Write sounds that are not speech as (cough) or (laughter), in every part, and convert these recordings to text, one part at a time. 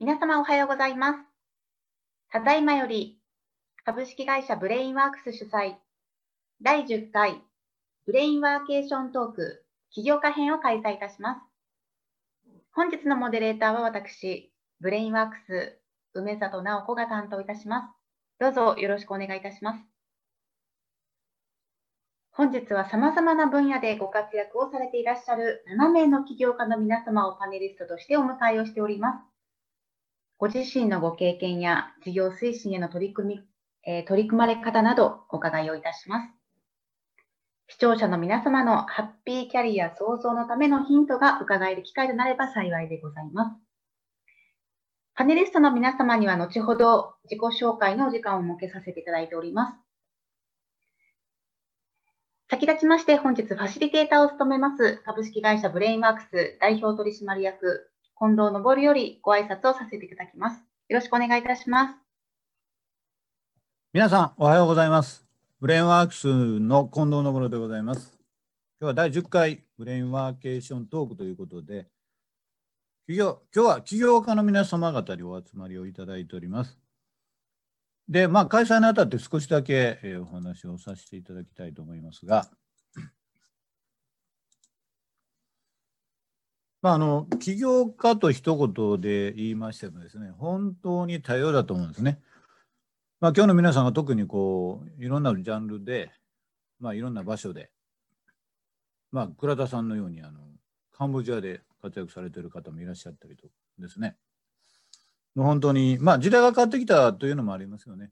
皆様おはようございます。ただいまより株式会社ブレインワークス主催第10回ブレインワーケーショントーク起業家編を開催いたします。本日のモデレーターは私、ブレインワークス梅里直子が担当いたします。どうぞよろしくお願いいたします。本日は様々な分野でご活躍をされていらっしゃる7名の起業家の皆様をパネリストとしてお迎えをしております。ご自身のご経験や事業推進への取り組み、えー、取り組まれ方などお伺いをいたします。視聴者の皆様のハッピーキャリア創造のためのヒントが伺える機会となれば幸いでございます。パネリストの皆様には後ほど自己紹介のお時間を設けさせていただいております。先立ちまして本日ファシリテーターを務めます株式会社ブレインワークス代表取締役近藤昇よりご挨拶をさせていただきます。よろしくお願いいたします。皆さんおはようございます。ブレインワークスの近藤昇でございます。今日は第10回ブレインワーケーショントークということで、企業今日は起業家の皆様方にお集まりをいただいております。で、まあ、開催にあたって少しだけ、えー、お話をさせていただきたいと思いますが、まあ、あの起業家と一言で言いましてもですね、本当に多様だと思うんですね。まあ、今日の皆さんが特にこういろんなジャンルで、まあ、いろんな場所で、まあ、倉田さんのようにあのカンボジアで活躍されている方もいらっしゃったりとですね。もう本当に、まあ時代が変わってきたというのもありますよね。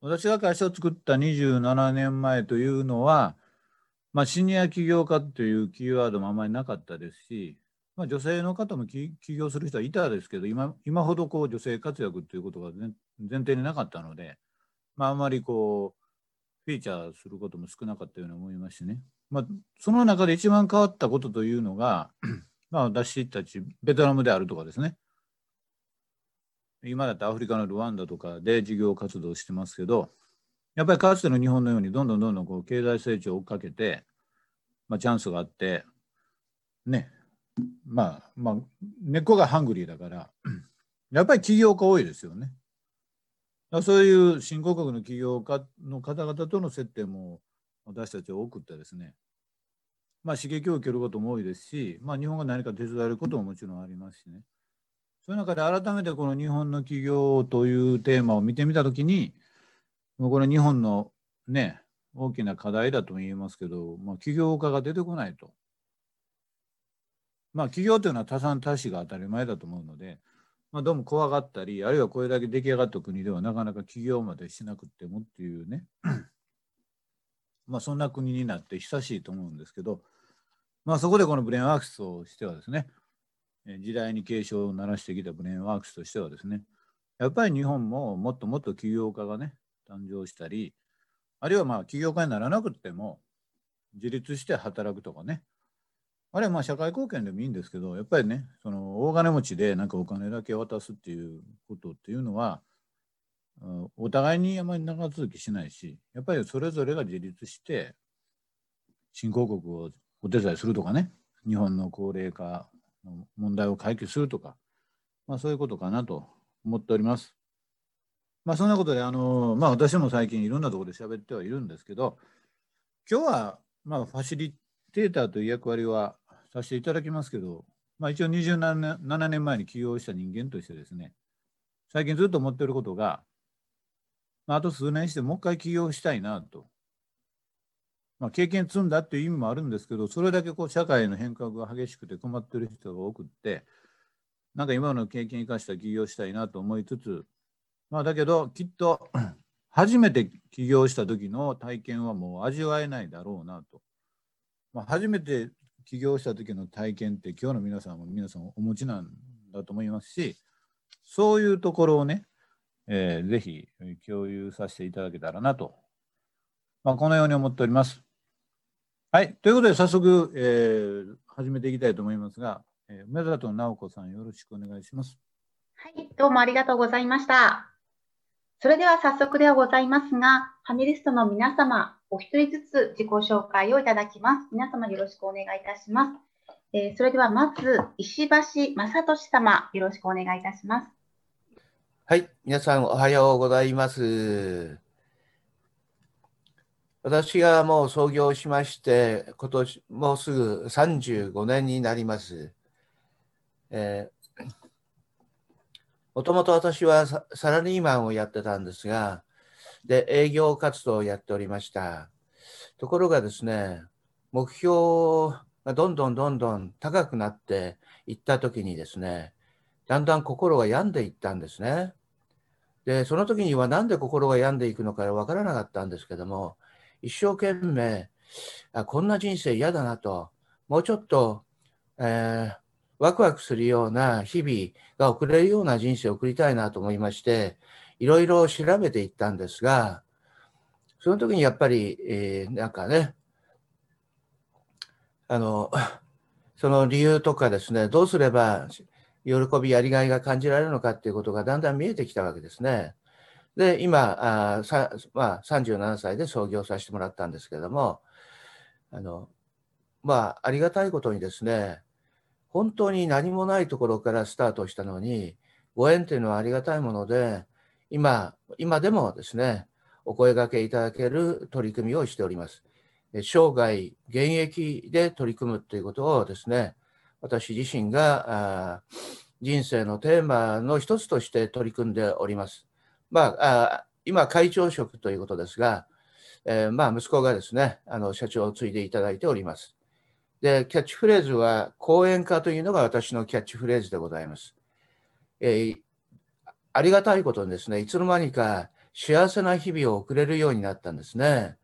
私が会社を作った27年前というのは、まあ、シニア起業家というキーワードもあまりなかったですし、まあ、女性の方も起業する人はいたですけど、今今ほどこう女性活躍ということが前提になかったので、まあ、あまりこう、フィーチャーすることも少なかったように思いますしね。まあ、その中で一番変わったことというのが、まあ、私たちベトナムであるとかですね。今だってアフリカのルワンダとかで事業活動してますけど、やっぱりかつての日本のようにどんどんどんどんこう経済成長を追っかけて、まあ、チャンスがあって、ね、まあ、まあ、根っこがハングリーだから、(clears throat) やっぱり起業家多いですよね。そういう新興国の起業家の方々との接点も私たちは多くってですね、まあ、刺激を受けることも多いですし、まあ、日本が何か手伝えることももちろんありますしね。そういう中で改めてこの日本の企業というテーマを見てみたときに、もうこれ日本のね、大きな課題だと言えますけど、まあ、起業家が出てこないと。まあ企業というのは多産多死が当たり前だと思うので、まあ、どうも怖がったり、あるいはこれだけ出来上がった国ではなかなか起業までしなくてもっていうね、まあそんな国になって久しいと思うんですけど、まあそこでこのブレーンワークスとしてはですね、時代に警鐘を鳴らしてきたブレーンワークスとしてはですね、やっぱり日本ももっともっと起業家がね、誕生したり、あるいはまあ起業家にならなくても、自立して働くとかね、あれはまあ社会貢献でもいいんですけど、やっぱりね、その大金持ちでなんかお金だけ渡すっていうことっていうのは、お互いにあまり長続きしないし、やっぱりそれぞれが自立して、新興国をお手伝いするとかね、日本の高齢化の問題を解決するとか、まあ、そういうことかなと思っております。まあ、そんなことで、あのまあ、私も最近いろんなところで喋ってはいるんですけど、今日は、まあ、ファシリテーターという役割はさせていただきますけど、まあ、一応27年前に起業した人間としてですね、最近ずっと思っていることが、まあ、あと数年してもう一回起業したいなと。まあ、経験積んだっていう意味もあるんですけど、それだけこう社会の変革が激しくて困ってる人が多くって、なんか今の経験生かした起業したいなと思いつつ、まあ、だけどきっと初めて起業した時の体験はもう味わえないだろうなと。まあ、初めて起業した時の体験って今日の皆さんも皆さんお持ちなんだと思いますしそういうところをね、えー、ぜひ共有させていただけたらなと、まあ、このように思っております。はい。ということで早速、えー、始めていきたいと思いますが、えー、梅里直子さんよろしくお願いします。はい。どうもありがとうございました。それでは早速ではございますが、パネリストの皆様、お一人ずつ自己紹介をいただきます。皆様よろしくお願いいたします。えー、それではまず、石橋正俊様、よろしくお願いいたします。はい、皆さんおはようございます。私がもう創業しまして、今年もうすぐ35年になります。えー、もともと私はサラリーマンをやってたんですが、で、営業活動をやっておりました。ところがですね、目標がどんどんどんどん高くなっていったときにですね、だんだん心が病んでいったんですね。で、その時にはなんで心が病んでいくのかわからなかったんですけども、一生懸命、あこんな人生嫌だなと、もうちょっと、えー、ワクワクするような日々が送れるような人生を送りたいなと思いまして、いろいろ調べていったんですが、その時にやっぱり、えー、なんかね、あの、その理由とかですね、どうすれば喜び、やりがいが感じられるのかっていうことがだんだん見えてきたわけですね。で、今、あさまあ、37歳で創業させてもらったんですけども、あの、まあ、ありがたいことにですね、本当に何もないところからスタートしたのに、ご縁というのはありがたいもので、今、今でもですね、お声がけいただける取り組みをしております。生涯現役で取り組むということをですね、私自身が人生のテーマの一つとして取り組んでおります。まあ、今、会長職ということですが、えー、まあ息子がですね、あの社長を継いでいただいております。で、キャッチフレーズは講演家というのが私のキャッチフレーズでございます。えー、ありがたいことにですね、いつの間にか幸せな日々を送れるようになったんですね。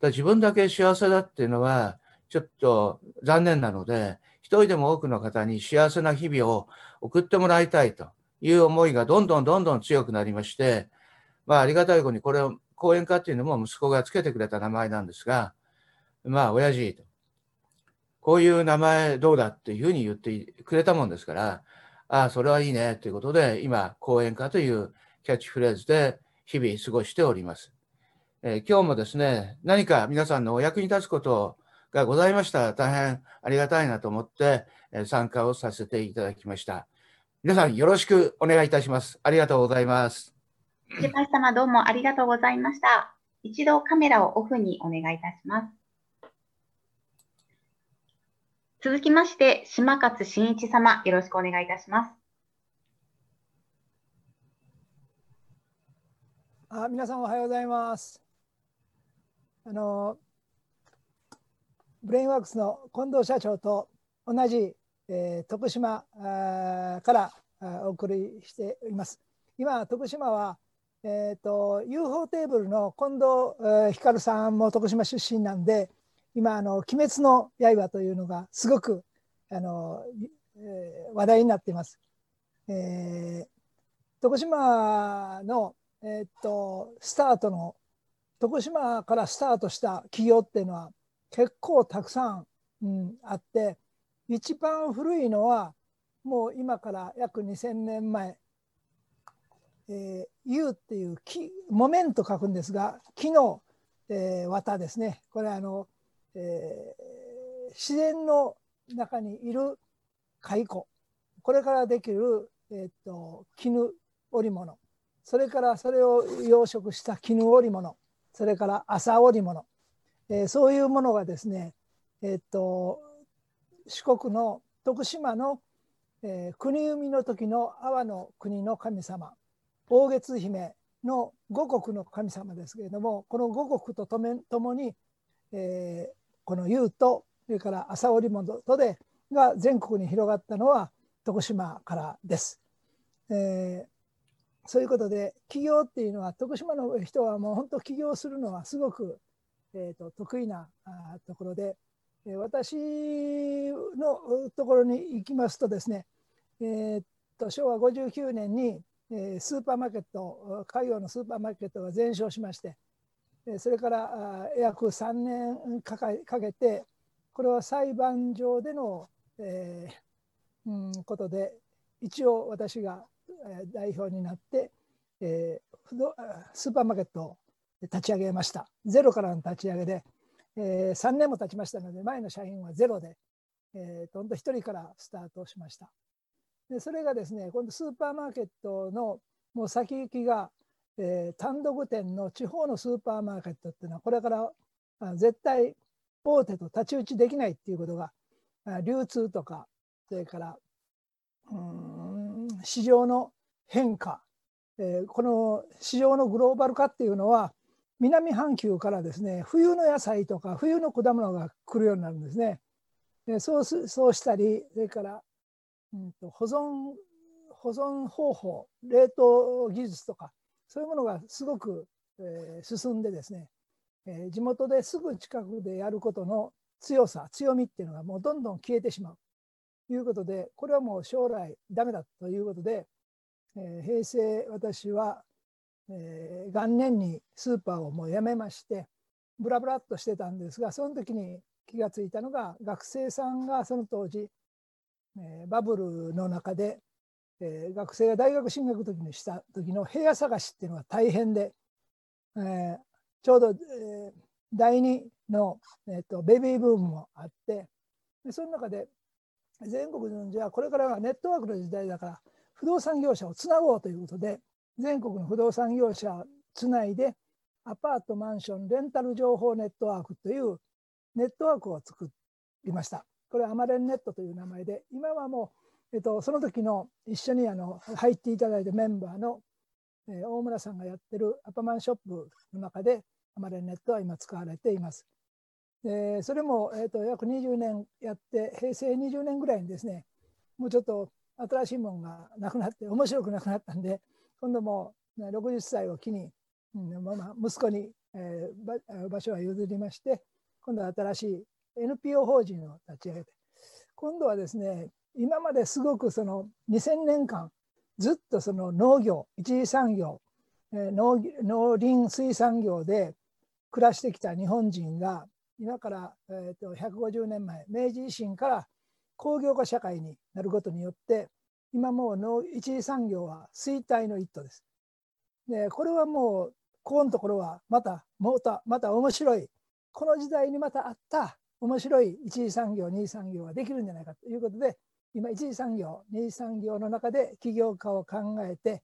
だ自分だけ幸せだっていうのは、ちょっと残念なので、一人でも多くの方に幸せな日々を送ってもらいたいという思いがどんどんどんどん強くなりまして、まあ、ありがたいことに、これを講演家っていうのも息子がつけてくれた名前なんですが、まあ、親父と、こういう名前どうだっていうふうに言ってくれたもんですから、ああ、それはいいねということで、今、講演家というキャッチフレーズで日々過ごしております。えー、今日もですね、何か皆さんのお役に立つことがございましたら大変ありがたいなと思って、え、参加をさせていただきました。皆さんよろしくお願いいたします。ありがとうございます。シパ様どうもありがとうございました。一度カメラをオフにお願いいたします。続きまして、島勝真一様、よろしくお願いいたします。あ皆さんおはようございます。あのブレインワークスの近藤社長と同じ、えー、徳島からお送りしています。今徳島は、えーと、UFO テーブルの近藤、えー、光さんも徳島出身なんで今あの「鬼滅の刃」というのがすごくあの、えー、話題になっています。えー、徳島の、えーとスタートの徳島からスタートした企業っていうのは結構たくさん、うん、あって一番古いのはもう今から約2000年前「えー、U」っていう木木綿と書くんですが木の、えー、綿ですねこれあの、えー、自然の中にいる蚕。これからできる、えーと絹織物。それからそれを養殖した絹織物。それから朝織物、えー、そういうものがですね、えー、っと四国の徳島の、えー、国生みの時の阿波の国の神様。大月姫の五国の神様ですけれどもこの五国とともに、えー、この竜とそれから朝織物とでが全国に広がったのは徳島からです。えー、そういうことで起業っていうのは徳島の人はもう本当起業するのはすごく、えーと、得意なところで、えー、私のところに行きますとですね、えーと、昭和59年に、えー、スーパーマーケット海洋のスーパーマーケットが全焼しまして、それから約3年かかけてこれは裁判上での、えーうん、ことで一応私が代表になって、えー、スーパーマーケットを立ち上げました。ゼロからの立ち上げで、えー、3年も経ちましたので、前の社員はゼロで、えー、と1人からスタートしました。でそれがですね今度スーパーマーケットのもう先行きが、えー、単独店の地方のスーパーマーケットっていうのはこれから絶対大手と太刀打ちできないっていうことが流通とかそれからうん市場の変化、えー、この市場のグローバル化っていうのは南半球からですね冬の野菜とか冬の果物が来るようになるんですね。でそうすそうしたりそれから、うんと、保存保存方法冷凍技術とかそういうものがすごく、えー、進んでですね、えー、地元ですぐ近くでやることの強さ強みっていうのがもうどんどん消えてしまう。ということでこれはもう将来ダメだということで、えー、平成私は、えー、元年にスーパーをもうやめましてブラブラっとしてたんですがその時に気がついたのが学生さんがその当時、えー、バブルの中で、えー、学生が大学進学時にした時の部屋探しっていうのが大変で、えー、ちょうど、えー、第2の、えーと、ベビーブームもあってでその中で全国のじゃあこれからはネットワークの時代だから不動産業者をつなごうということで全国の不動産業者をつないでアパートマンションレンタル情報ネットワークというネットワークを作りました。これはアマレンネットという名前で今はもう、っと、その時の一緒にあの入っていただいたメンバーの、えー、大村さんがやってるアパマンショップの中でアマレネットは今使われています。でそれも、えーと、約20年やって平成20年ぐらいにですねもうちょっと新しいものがなくなって面白くなくなったんで今度も60歳を機に、うんまあ、息子に、えー、場所は譲りまして今度は新しい NPO 法人を立ち上げて今度はですね今まですごくその2000年間ずっとその農業一次産業農農林水産業で暮らしてきた日本人が今から、えー、と150年前明治維新から工業化社会になることによって今もう農一次産業は衰退の一途です。でこれはもうここのところはまたまたまた面白いこの時代にまたあった面白い一次産業二次産業ができるんじゃないかということで今一次産業二次産業の中で起業家を考えて、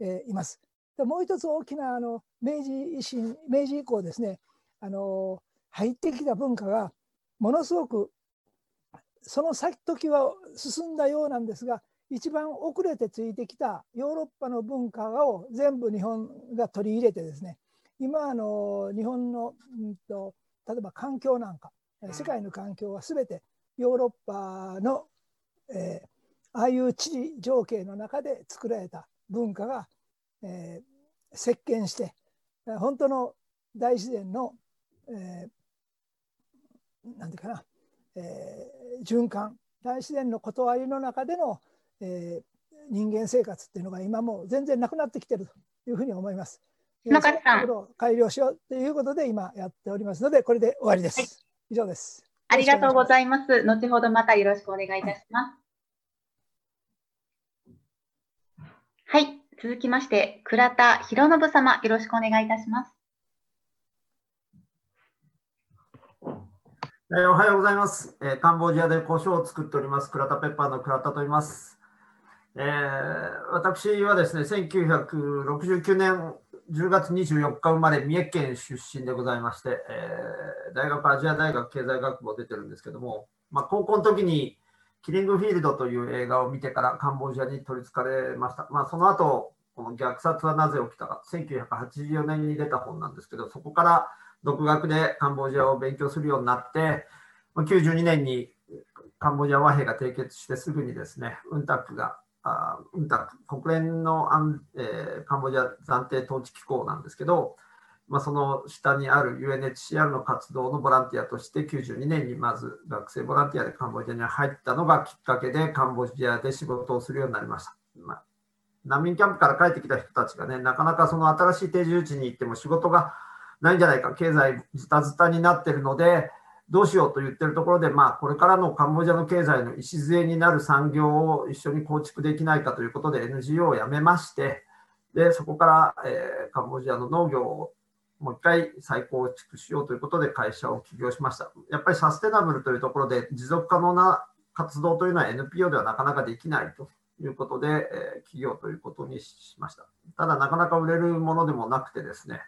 えー、います。でもう一つ大きなあの明治維新明治以降ですねあの入ってきた文化がものすごくその先時は進んだようなんですが一番遅れてついてきたヨーロッパの文化を全部日本が取り入れてですね今あの日本の、うんと、例えば環境なんか世界の環境は全てヨーロッパの、えー、ああいう地理情景の中で作られた文化が、えー、席巻して本当の大自然の、えー、なんていうかな、えー、循環大自然の断りの中での、えー、人間生活っていうのが今もう全然なくなってきてるというふうに思います。中さん。改良しようということで今やっておりますのでこれで終わりです。はい、以上です。ありがとうございます。後ほどまたよろしくお願いいたします。はい、続きまして倉田博信様よろしくお願いいたします。えー、おはようございます、えー、カンボジアで胡椒を作っております、倉田ペッパーの倉田と言います。えー、私はですね、1969年10月24日生まれ、三重県出身でございまして、えー、大学、アジア大学経済学部を出てるんですけども、まあ、高校の時にキリングフィールドという映画を見てからカンボジアに取りつかれました。まあ、その後、この虐殺はなぜ起きたか、1984年に出た本なんですけど、そこから独学でカンボジアを勉強するようになって、92年にカンボジア和平が締結してすぐにですね、ウンタックが、あウンタック、国連の、えー、カンボジア暫定統治機構なんですけど、まあ、その下にある UNHCR の活動のボランティアとして92年にまず学生ボランティアでカンボジアに入ったのがきっかけでカンボジアで仕事をするようになりました。まあ、難民キャンプから帰ってきた人たちがね、なかなかその新しい定住地に行っても仕事がないんじゃないか、経済ズタズタになってるので、どうしようと言ってるところで、まあ、これからのカンボジアの経済の礎になる産業を一緒に構築できないかということで NGO を辞めまして、でそこから、えー、カンボジアの農業をもう一回再構築しようということで会社を起業しました。やっぱりサステナブルというところで持続可能な活動というのは NPO ではなかなかできないということで、えー、企業ということにしました。ただ、なかなか売れるものでもなくてですね、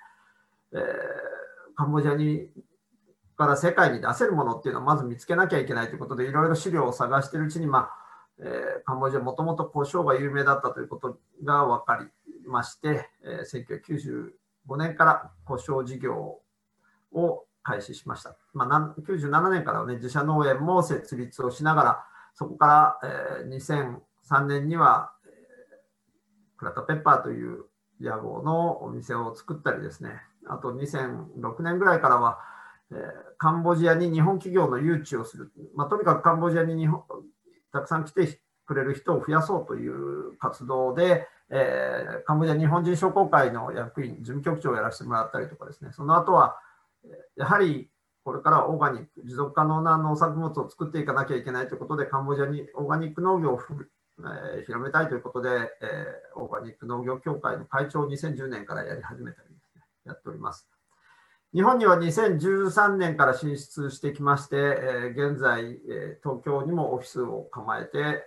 えー、カンボジアにから世界に出せるものっていうのはまず見つけなきゃいけないということで、いろいろ資料を探しているうちに、まあえー、カンボジアもともと胡椒が有名だったということが分かりまして、えー、1995年から胡椒事業を開始しました。まあ、97年からは、ね、自社農園も設立をしながら、そこから、えー、2003年には、えー、クラタペッパーという屋号のお店を作ったりですね、あと2006年ぐらいからは、えー、カンボジアに日本企業の誘致をする、まあ、とにかくカンボジアに日本たくさん来てくれる人を増やそうという活動で、えー、カンボジア日本人商工会の役員、事務局長をやらせてもらったりとかですね、その後は、やはりこれからオーガニック、持続可能な農作物を作っていかなきゃいけないということで、カンボジアにオーガニック農業を、えー、広めたいということで、えー、オーガニック農業協会の会長を2010年からやり始めたりね、やっております。日本には2013年から進出してきまして、えー、現在、えー、東京にもオフィスを構えて、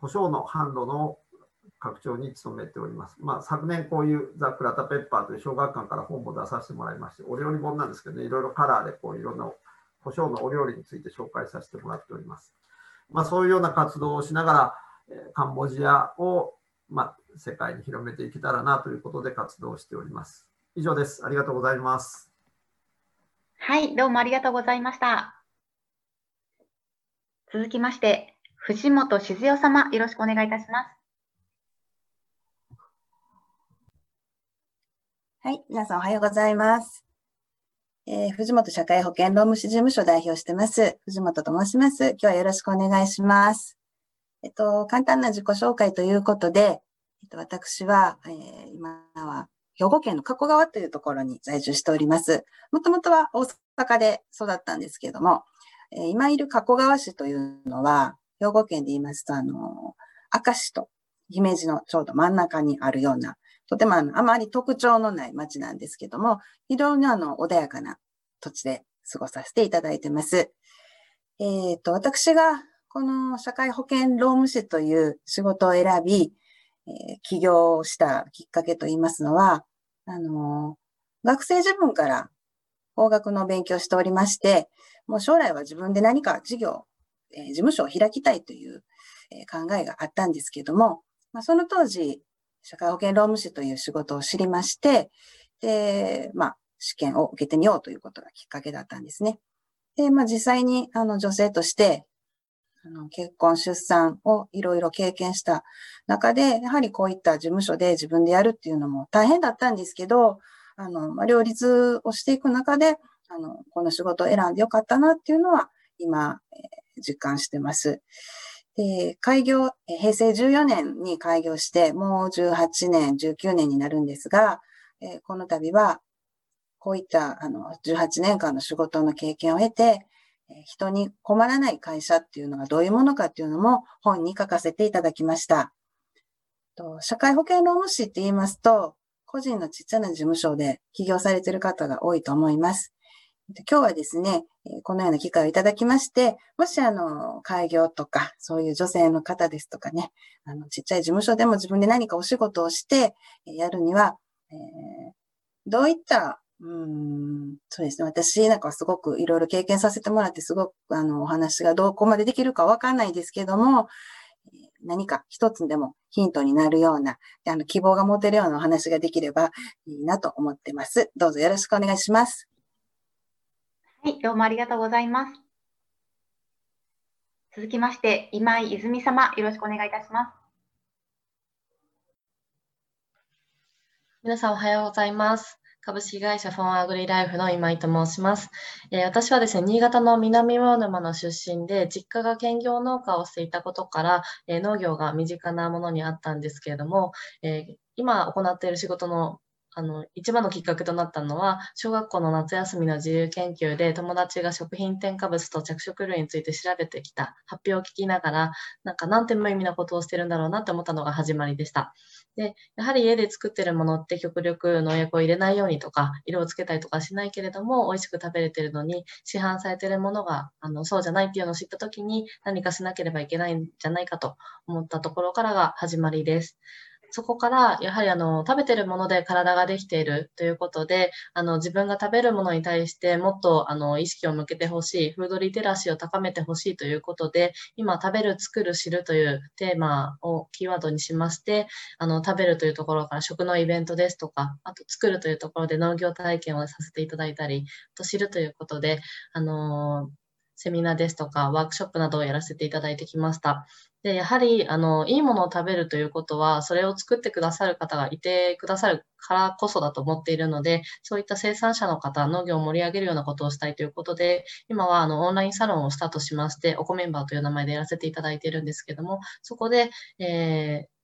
胡椒の販路の拡張に努めております。まあ、昨年こういうザ・クラタペッパーという小学館から本も出させてもらいまして、お料理本なんですけどね、いろいろカラーでこういろんな胡椒のお料理について紹介させてもらっております。まあ、そういうような活動をしながら、カンボジアを、まあ、世界に広めていけたらなということで活動しております。以上です。ありがとうございます。はい、どうもありがとうございました。続きまして、藤本静代様、よろしくお願いいたします。はい、皆さんおはようございます。えー、藤本社会保険労務士事務所代表してます。藤本と申します。今日はよろしくお願いします。えっと、簡単な自己紹介ということで、えっと、私は、えー、今は兵庫県の加古川というところに在住しております。もともとは大阪で育ったんですけれども、えー、今いる加古川市というのは、兵庫県で言いますと、あの、明石と姫路のちょうど真ん中にあるようなとてもあの、あまり特徴のない街なんですけども、非常にあの、穏やかな土地で過ごさせていただいてます。えっ、ー、と、私がこの社会保険労務士という仕事を選び、えー、起業したきっかけといいますのは、あのー、学生自分から法学の勉強しておりまして、もう将来は自分で何か事業、えー、事務所を開きたいという、え考えがあったんですけども、まあ、その当時、社会保険労務士という仕事を知りまして、で、まあ、試験を受けてみようということがきっかけだったんですね。で、まあ、実際に、あの、女性として、あの、結婚、出産をいろいろ経験した中で、やはりこういった事務所で自分でやるっていうのも大変だったんですけど、あの、まあ、両立をしていく中で、あの、この仕事を選んでよかったなっていうのは、今、えー、実感してます。で、開業、平成14年に開業して、もう18年、19年になるんですが、えこの度は、こういったあの18年間の仕事の経験を得て、人に困らない会社っていうのがどういうものかっていうのも本に書かせていただきました。と社会保険労務士って言いますと、個人のちっちゃな事務所で起業されている方が多いと思います。今日はですね、このような機会をいただきまして、もしあの、開業とか、そういう女性の方ですとかね、あの、ちっちゃい事務所でも自分で何かお仕事をしてやるには、えー、どういった、うん、そうですね、私なんかはすごくいろいろ経験させてもらって、すごくあの、お話がどこまでできるかわかんないですけども、何か一つでもヒントになるような、あの、希望が持てるようなお話ができればいいなと思ってます。どうぞよろしくお願いします。はい、どうもありがとうございます。続きまして、今井泉様、よろしくお願いいたします。皆さんおはようございます。株式会社フォンアグリライフの今井と申します。えー、私はですね、新潟の南魚沼の出身で、実家が兼業農家をしていたことから、えー、農業が身近なものにあったんですけれども、えー、今行っている仕事のあの、一番のきっかけとなったのは、小学校の夏休みの自由研究で友達が食品添加物と着色類について調べてきた発表を聞きながら、なんかなんて無意味なことをしてるんだろうなって思ったのが始まりでした。で、やはり家で作ってるものって極力農薬を入れないようにとか、色をつけたりとかしないけれども、美味しく食べれてるのに、市販されてるものが、あの、そうじゃないっていうのを知った時に、何かしなければいけないんじゃないかと思ったところからが始まりです。そこから、やはりあの、食べてるもので体ができているということで、あの、自分が食べるものに対してもっと、あの、意識を向けてほしい、フードリテラシーを高めてほしいということで、今、食べる、作る、知るというテーマをキーワードにしまして、あの、食べるというところから食のイベントですとか、あと作るというところで農業体験をさせていただいたり、と知るということで、あのセミナーですとか、ワークショップなどをやらせていただいてきました。で、やはり、あの、いいものを食べるということは、それを作ってくださる方がいてくださるからこそだと思っているので、そういった生産者の方、農業を盛り上げるようなことをしたいということで、今は、あの、オンラインサロンをスタートしまして、おコメンバーという名前でやらせていただいているんですけども、そこで、えー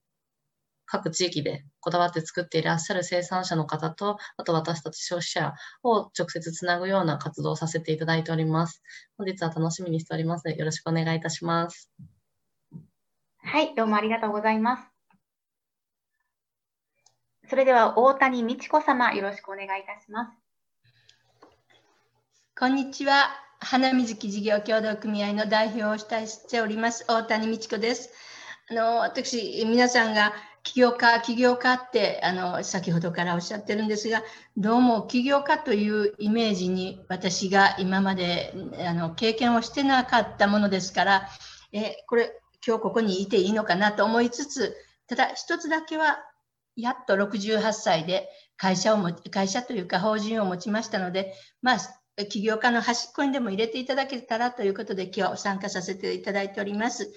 各地域でこだわって作っていらっしゃる生産者の方と、あと私たち消費者を直接つなぐような活動をさせていただいております。本日は楽しみにしております。よろしくお願いいたします。はい、どうもありがとうございます。それでは大谷美智子様、よろしくお願いいたします。こんにちは。花水木事業協同組合の代表をしております、大谷美智子です。あの私、皆さんが起業家、起業家ってあの先ほどからおっしゃってるんですが、どうも起業家というイメージに私が今まであの経験をしてなかったものですから、えこれ、今日ここにいていいのかなと思いつつ、ただ一つだけは、やっと68歳で会社をも会社というか法人を持ちましたので、まあ、起業家の端っこにでも入れていただけたらということで今日参加させていただいております。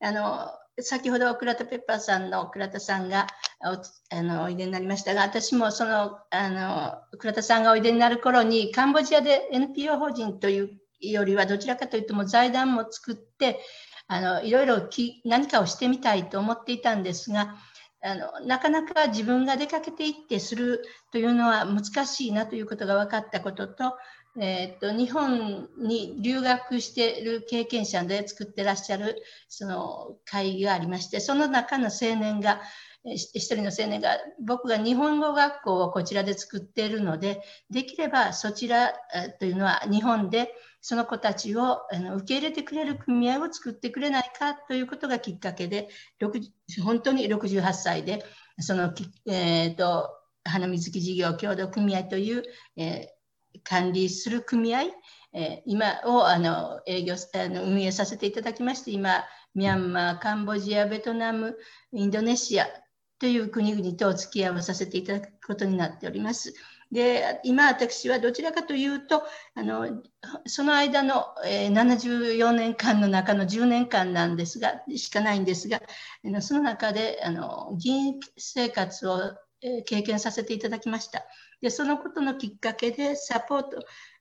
あの先ほど倉田ペッパーさんの倉田さんがおあのおいでになりましたが、私もそのあの倉田さんがおいでになる頃に、カンボジアで NPO 法人というよりは、どちらかというともう財団も作って、あのいろいろき何かをしてみたいと思っていたんですが、あのなかなか自分が出かけていってするというのは難しいなということが分かったことと、えーと、日本に留学している経験者で作ってらっしゃるその会議がありましてその中の青年が一人の青年が僕が日本語学校をこちらで作っているのでできればそちらというのは日本でその子たちをあの受け入れてくれる組合を作ってくれないかということがきっかけで本当に68歳でその、えーと、花水木事業協同組合という、えー管理する組合、えー、今をあの営業あの運営させていただきまして今ミャンマーカンボジアベトナムインドネシアという国々とお付き合いをさせていただくことになっております。で今私はどちらかというとあのその間の、え、74年間の中の10年間なんですがしかないんですがその中であの議員生活を、経験させていただきました。でそのことのきっかけでサポート、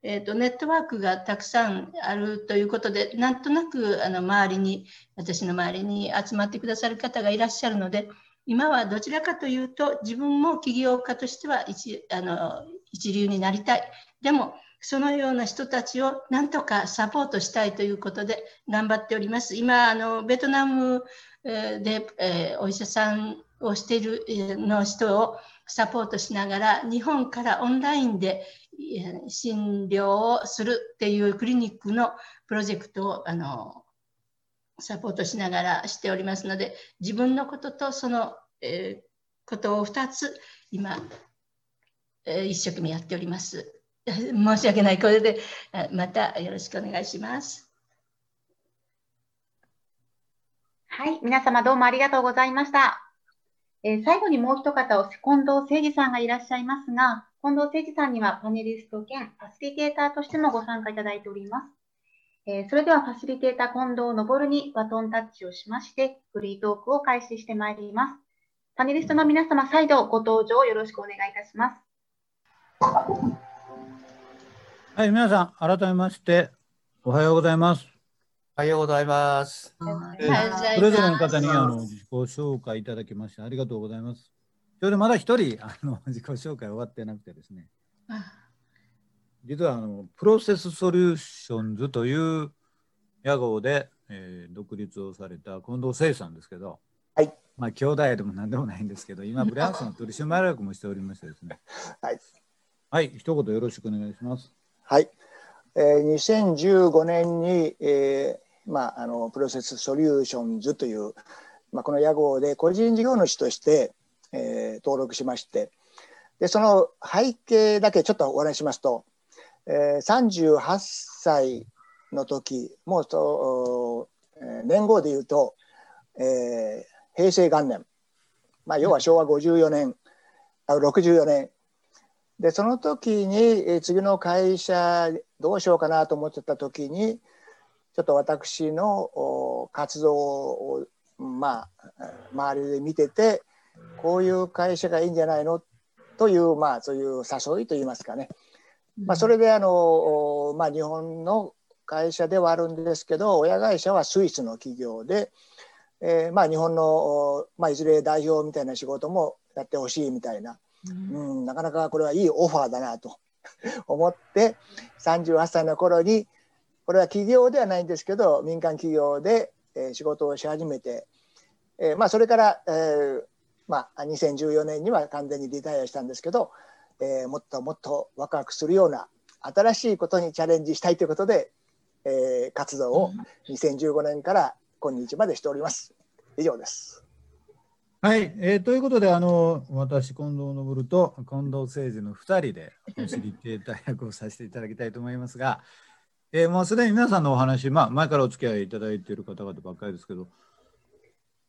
えーと、ネットワークがたくさんあるということでなんとなくあの周りに私の周りに集まってくださる方がいらっしゃるので今はどちらかというと自分も起業家としては一あの一流になりたいでもそのような人たちをなんとかサポートしたいということで頑張っております。今あのベトナムで、えー、お医者さんをしているの人をサポートしながら日本からオンラインで診療をするっていうクリニックのプロジェクトをあのサポートしながらしておりますので自分のこととその、えー、ことを2つ今、えー、一生懸命やっております。(laughs) 申し訳ないこれでまたよろしくお願いします。はい、皆様どうもありがとうございました。えー、最後にもう一方を近藤誠二さんがいらっしゃいますが、近藤誠二さんにはパネリスト兼ファシリテーターとしてもご参加いただいております。えー、それではファシリテーター近藤昇にバトンタッチをしまして、フリートークを開始してまいります。パネリストの皆様、再度ご登場よろしくお願いいたします。はい、皆さん、改めまして、おはようございます。おはようございます。えー、それぞれの方にあの自己紹介いただきましてありがとうございます。ちょうどまだ一人あの自己紹介終わってなくてですね、実はあのプロセスソリューションズという屋号で、えー、独立をされた近藤誠さんですけど、はい。まあ兄弟でも何でもないんですけど、今ブランスの取締役もしておりましてですね。(laughs) はい。はい、一言よろしくお願いします。はい。えー、2015年に、えー、まああのプロセスソリューションズというまあこの屋号で個人事業主としてえー、登録しましてでその背景だけちょっとお話ししますと、えー、38歳の時もうと、えー、年号でいうと、えー、平成元年、まあ、要は昭和54年、あ64年。でその時に、えー、次の会社どうしようかなと思ってた時にちょっと私の活動をまあ周りで見ててこういう会社がいいんじゃないの？という、まあ、そういう誘いといいますかね、まあ、それであの、まあ、日本の会社ではあるんですけど親会社はスイスの企業で、えーまあ、日本の、まあ、いずれ代表みたいな仕事もやってほしいみたいな、うん、なかなかこれはいいオファーだなと (laughs) 思って38歳の頃にこれは企業ではないんですけど民間企業で、えー、仕事をし始めて、えーまあ、それから、えー、まあ、2014年には完全にリタイアしたんですけど、えー、もっともっとワクワクするような新しいことにチャレンジしたいということで、えー、活動を2015年から今日までしております。以上です。はい、えー、ということで、あの私、近藤昇と近藤誠二の2人でファシリテーター役をさせていただきたいと思いますが、えー、もうすでに皆さんのお話、まあ、前からお付き合いいただいている方々ばっかりですけど、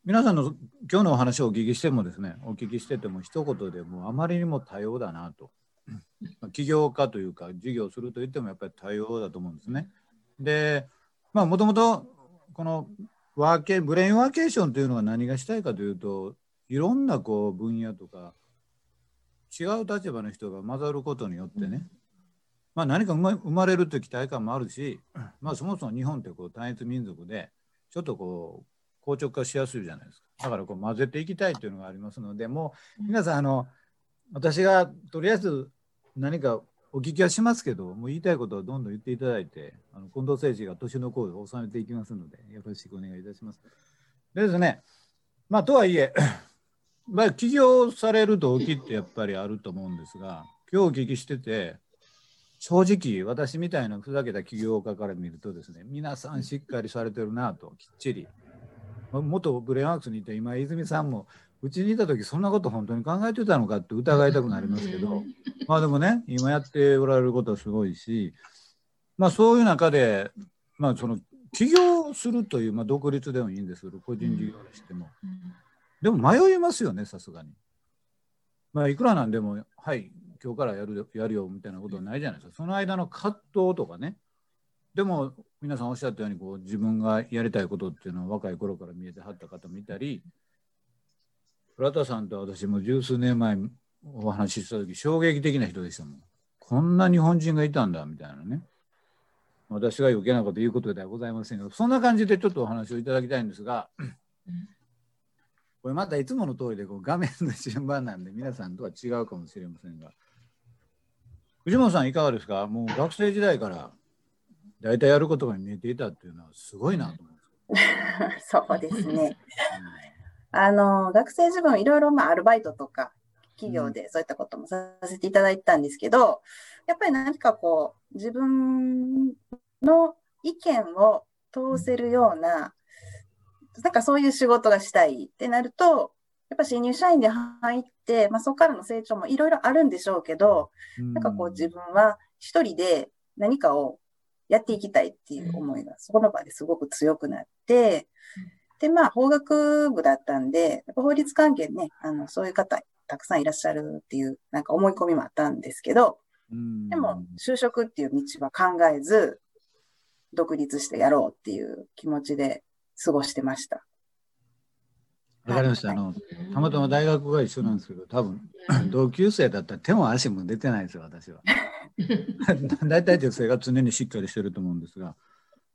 皆さんの今日のお話をお聞きしてもですね、お聞きしてても一言でもあまりにも多様だなと。起業家というか事業するといってもやっぱり多様だと思うんですね。で、まあもともとこのワーケブレインワーケーションというのは何がしたいかというといろんなこう分野とか違う立場の人が混ざることによってね、まあ、何か生まれるという期待感もあるし、まあ、そもそも日本ってこう単一民族でちょっとこう硬直化しやすいじゃないですか。だからこう混ぜていきたいというのがありますので、もう皆さん、あの私がとりあえず何かお聞きはしますけど、もう言いたいことをどんどん言っていただいて、あの近藤誠司が年の功を収めていきますので、よろしくお願いいたします。でですね、まあとはいえ、(clears throat) まあ、起業される動機ってやっぱりあると思うんですが、今日お聞きしてて、正直私みたいなふざけた起業家から見るとですね、皆さんしっかりされてるなと、きっちり。元ブレインワークスにいた今泉さんもうちにいた時そんなこと本当に考えてたのかって疑いたくなりますけど。まあでもね今やっておられることはすごいしまあそういう中でまあその起業するという、まあ、独立でもいいんですけど個人事業にしても、でも迷いますよねさすがに。まあいくらなんでもはい今日からやるやるよみたいなことはないじゃないですか。その間の葛藤とかねでも皆さんおっしゃったようにこう自分がやりたいことっていうのは若い頃から見えてはった方もいたり倉田さんと私も十数年前お話しした時衝撃的な人でしたもん。こんな日本人がいたんだみたいなね。私が余計なこと言うことではございませんがそんな感じでちょっとお話をいただきたいんですがこれまたいつもの通りでこう画面の順番なんで皆さんとは違うかもしれませんが。藤本さんいかがですか？もう学生時代から大体やることが見えていたっていうのはすごいなと思うんです (laughs) そうですね。あの学生自分いろいろまあアルバイトとか企業でそういったこともさせていただいたんですけど、やっぱり何かこう自分の意見を通せるような、なんかそういう仕事がしたいってなると、やっぱ新入社員で入って、まあ、そこからの成長もいろいろあるんでしょうけど、なんかこう自分は一人で何かをやっていきたいっていう思いが、そこの場ですごく強くなって、で、まあ、法学部だったんで、法律関係ね、あの、そういう方、たくさんいらっしゃるっていう、なんか思い込みもあったんですけど、でも、就職っていう道は考えず、独立してやろうっていう気持ちで過ごしてました。わかりました。あの、たまたま大学が一緒なんですけど、多分、同級生だったら手も足も出てないですよ、私は。(laughs) 大体女性が常にしっかりしてると思うんですが、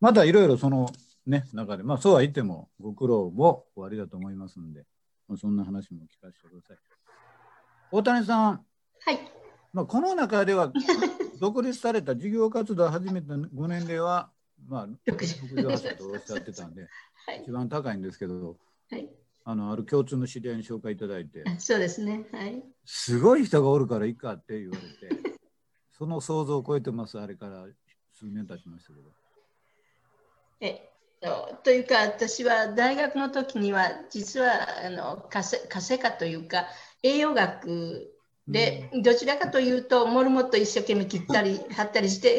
まだいろいろそのね、中で、まあそうは言ってもご苦労も終わりだと思いますので、まあ、そんな話も聞かせてください。大谷さん、はい。まあ、この中では独立された事業活動を始めたご年齢は、まあ、60 68歳とおっしゃってたんで、はい一。番高いんですけど、はい。あのある共通の知り合いに紹介いただいて、そうですね。はい。すごい人がおるからいいかって言われて、(laughs) その想像を超えてます、あれから数年経ちましたけど。えとというか私は大学の時には実はあの家政家政科というか栄養学で、どちらかというとモルモット一生懸命切ったり貼ったりして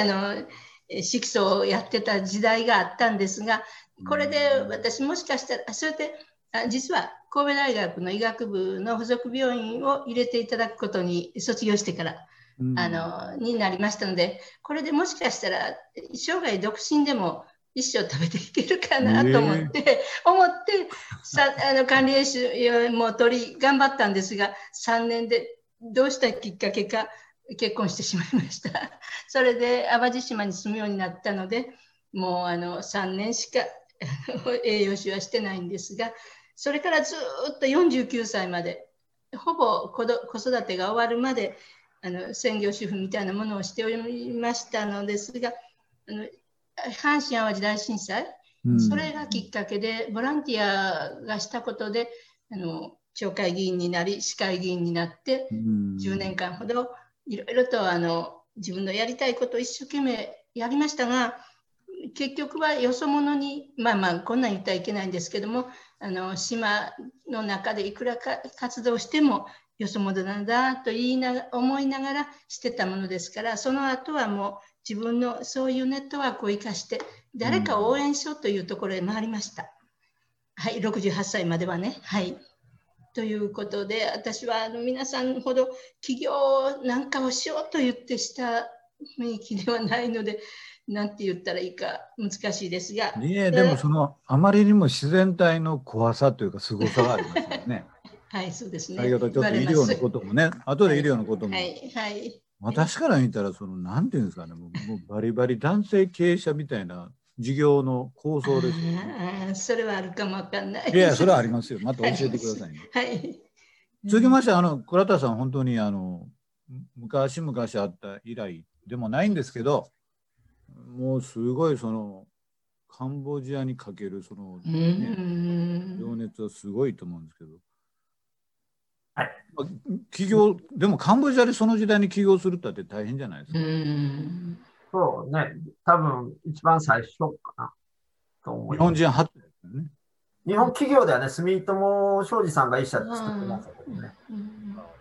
あのえ色素をやってた時代があったんですがこれで私もしかしたらそれであ実は神戸大学の医学部の附属病院を入れていただくことに卒業してからうんあのになりましたので、これでもしかしたら生涯独身でも一生食べていけるかなと思って、思ってさあの管理栄養も取り頑張ったんですが、3年でどうしたきっかけか結婚してしまいました。(laughs) それで淡路島に住むようになったので、もうあの3年しか栄養士はしてないんですが、それからずーっと49歳まで、ほぼ子ど子育てが終わるまで、あの専業主婦みたいなものをしておりましたのですが、あの阪神・淡路大震災、うん。それがきっかけで、ボランティアがしたことで、あの町会議員になり、市会議員になって、うん。10年間ほどいろいろとあの自分のやりたいことを一生懸命やりましたが、結局はよそ者に、まあまあ、こんなん言ったらいけないんですけども、あの島の中でいくらか活動しても、よそ者なんだと言いな思いながらしてたものですから、その後はもう自分のそういうネットワークを生かして、誰かを応援しようというところへ回りました。はい、68歳まではね。はい。ということで、私はあの皆さんほど起業なんかをしようと言ってした雰囲気ではないので、なんて言ったらいいか難しいですが、いえ、でもそのあまりにも自然体の怖さというか、凄さがありますよね。はい、そうですね。先ほどちょっと医療のこともね、後で医療のことも、はい、はい。私から見たら、その、なんていうんですかね、もうもうバリバリ男性経営者みたいな事業の構想ですよね。それはあるかもわかんない。いや、それはありますよ。また教えてくださいね。はい。続きまして、あの、倉田さん、本当に、あの、昔々あった以来でもないんですけど、もうすごい、その、カンボジアにかける、その、うね、ん。情熱はすごいと思うんですけど。はい業、でもカンボジアでその時代に起業するったって大変じゃないですうか。ん。そうね、多分一番最初かなと思います。日本人初ですよね。日本企業ではね、住友商事さんが一社作ってましたけどね、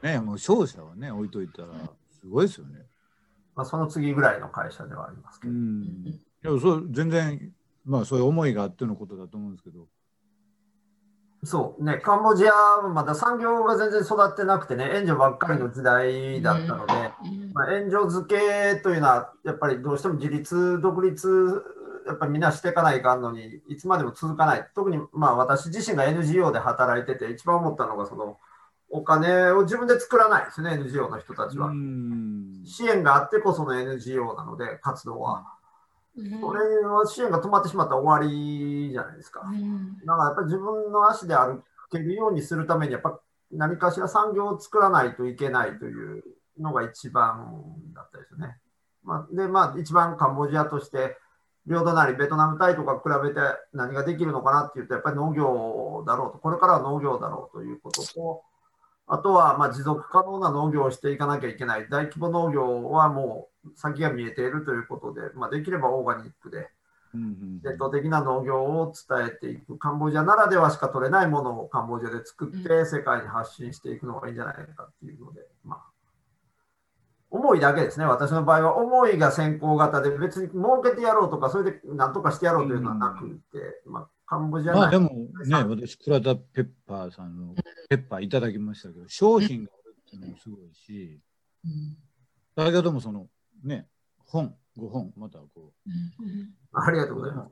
ね、もう商社はね、置いといたら、すごいですよね。まあ、その次ぐらいの会社ではありますけうど。ん。いや、そう、全然、まあ、そういう思いがあってのことだと思うんですけど。そうね、カンボジアはまだ産業が全然育ってなくてね、援助ばっかりの時代だったので、まあ、援助付けというのは、やっぱりどうしても自立、独立、やっぱりみんなしていかないかんのに、いつまでも続かない。特にまあ私自身が NGO で働いてて、一番思ったのが、そのお金を自分で作らないですね、NGO の人たちは。ん。支援があってこその NGO なので、活動は。それは支援が止まってしまったら終わりじゃないですか。だからやっぱり自分の足で歩けるようにするために、やっぱ何かしら産業を作らないといけないというのが一番だったですよね。まあ、で、まあ、一番カンボジアとして、領土なりベトナムタイとか比べて何ができるのかなっていうと、やっぱり農業だろうと、これからは農業だろうということと、あとはまあ持続可能な農業をしていかなきゃいけない。大規模農業はもう先が見えているということで、まあ、できればオーガニックで、うん伝統的な農業を伝えていく、カンボジアならではしか取れないものをカンボジアで作って世界に発信していくのがいいんじゃないかっていうので、まあ、思いだけですね、私の場合は思いが先行型で、別に儲けてやろうとか、それで何とかしてやろうというのはなくて、まあ、カンボジア内まあでもね、私、倉田ペッパーさんのペッパーいただきましたけど、商品があるっていうのもすごいし、先ほどもそのね、本、5本、またこありがとうございます。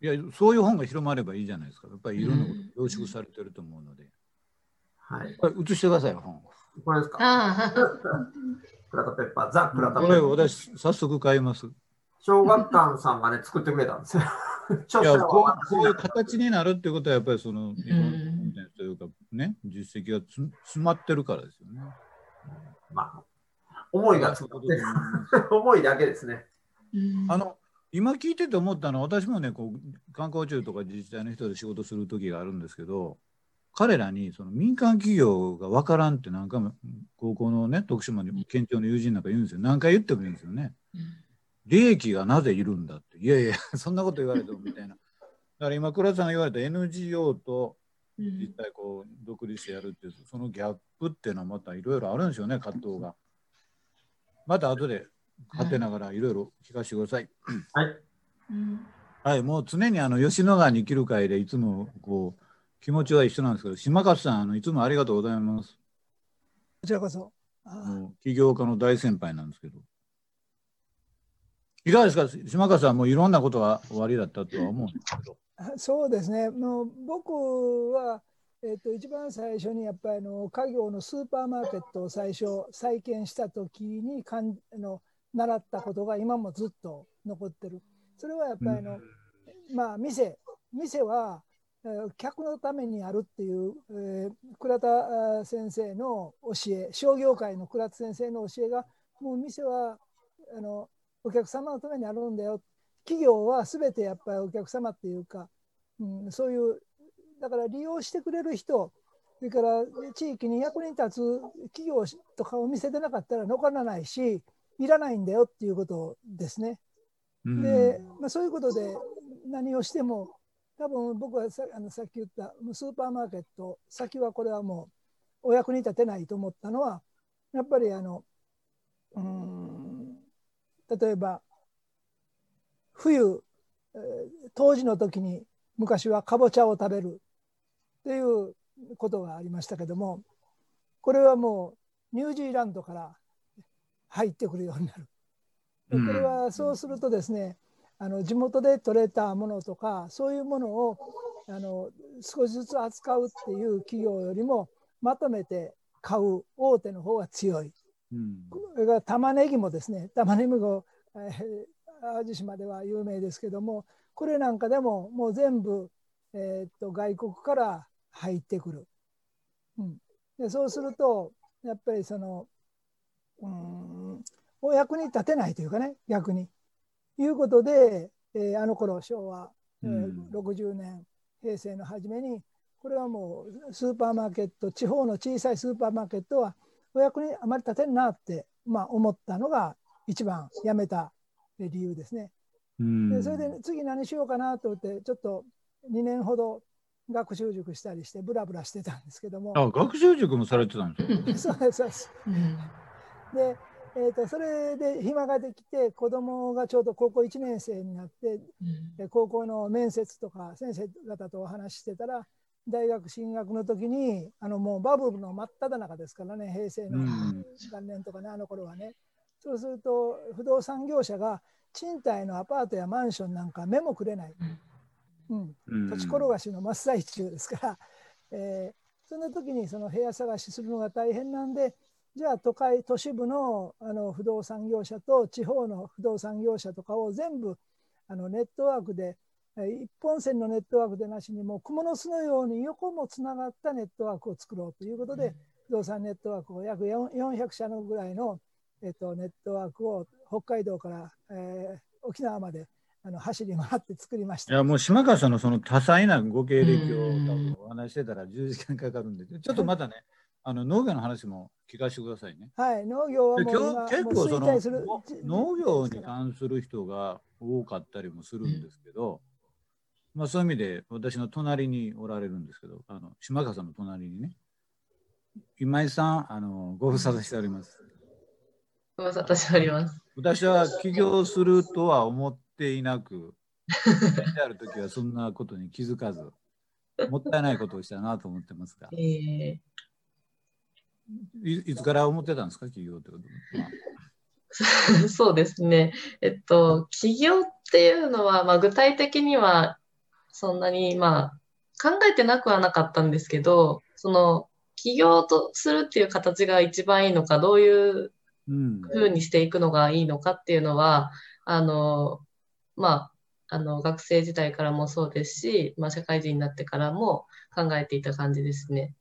う、いや、そういう本が広まればいいじゃないですか。やっぱりいろんなこと凝縮されてると思うので。はい、これ、映してください、本。これですか？あクラタペッパー、ザ・クラタペこれ、ッパー。私、早速買います。い小学館さんがね、作ってくれたんですよ。(laughs) う、こういう形になるってことは、やっぱりその、日本のコンテンツいうかね実績がつ詰まってるからですよね。まあ、思いが詰まってる。(laughs) 思いだけですね。あの今聞いてて思ったのは私もねこう観光庁とか自治体の人で仕事する時があるんですけど彼らにその民間企業が分からんって何回も高校のね徳島の県庁の友人なんか言うんですよ何回言っても言うんですよね。利益がなぜいるんだ？っていやいやそんなこと言われてもみたいな。だから今倉田さんが言われた NGO と実際こう独立してやるっていうそのギャップっていうのはまたいろいろあるんですよね葛藤が。また後で勝手ながらいろいろ聞かせてください。はい。はい、もう常にあの吉野川に生きる会でいつもこう気持ちは一緒なんですけど、島勝さん、あのいつもありがとうございます。こちらこそ。もう起業家の大先輩なんですけど。いかがですか、島勝さん、もういろんなことが終わりだったとは思うんですけど。(laughs) そうですね。もう僕は、えっと一番最初にやっぱりあの家業のスーパーマーケットを最初再建した時にかんあの習ったことが今もずっと残ってる。それはやっぱりあの、まあ店店はえー客のためにあるっていう、えー倉田先生の教え商業界の倉田先生の教えがもう店はあのお客様のためにあるんだよ企業は全てやっぱりお客様っていうか、うん、そういうだから利用してくれる人それから地域に役に立つ企業とかを見せてなかったら残らないしいらないんだよっていうことですね。うんで、まあ、そういうことで何をしても多分僕はさあのさっき言ったスーパーマーケット先はこれはもうお役に立てないと思ったのはやっぱりあのうーん例えば冬、えー当時の時に昔はかぼちゃを食べるっていうことがありましたけどもこれはもうニュージーランドから入ってくるようになる。でこれはそうするとですね、あの地元で採れたものとかそういうものをあの少しずつ扱うっていう企業よりもまとめて買う大手の方が強い。うん玉ねぎもですね (laughs) 玉ねぎも、えー淡路島では有名ですけどもこれなんかでももう全部、えーっと外国から入ってくる。うん、でそうするとやっぱりそのうーんお役に立てないというかね逆に。いうことで、えーあの頃昭和、えーうん60年平成の初めにこれはもうスーパーマーケット地方の小さいスーパーマーケットはお役にあまり立てんなって、まあ、思ったのが一番辞めた理由ですね。うんでそれで次何しようかなと思ってちょっと2年ほど学習塾したりしてブラブラしてたんですけどもあ学習塾もされてたんですか？(laughs) そうですそうです。で、えー、とそれで暇ができて子供がちょうど高校1年生になってで高校の面接とか先生方とお話ししてたら大学進学の時にあのもうバブルの真っ只中ですからね平成のうん。元年とかねあの頃はね。そうすると不動産業者が賃貸のアパートやマンションなんか目もくれない、うん、うん。土地転がしの真っ最中ですから、えーそんな時にその部屋探しするのが大変なんでじゃあ都会都市部のあの不動産業者と地方の不動産業者とかを全部あのネットワークでえー一本線のネットワークでなしにもう蜘蛛の巣のように横もつながったネットワークを作ろうということで、不動産ネットワークを約4 400社のぐらいの、えっと、ネットワークを北海道から、えー沖縄まであの走り回って作りました。いやもう島川さんのその多彩なご経歴を多分お話ししてたら10時間かかるんで、ちょっとまたね、あの農業の話も聞かせてくださいね。はい、農業はでもう結構その農業に関する人が多かったりもするんですけど、まあそういう意味で私の隣におられるんですけど、あの島川さんの隣にね、今井さん、あのご無沙汰しております。ご無沙汰しております。私は起業するとは思っていなく、である時はそんなことに気づかず、もったいないことをしたなと思ってますが、(laughs) えいいつから思ってたんですか、起業ってこと。まあー (laughs) そうですね。えっと、起業っていうのは、まあ、具体的にはそんなに、まあ、考えてなくはなかったんですけど、その起業とするっていう形が一番いいのか、どういうふうにしていくのがいいのかっていうのは、あの、まあ、あの学生時代からもそうですし、まあ、社会人になってからも考えていた感じですね。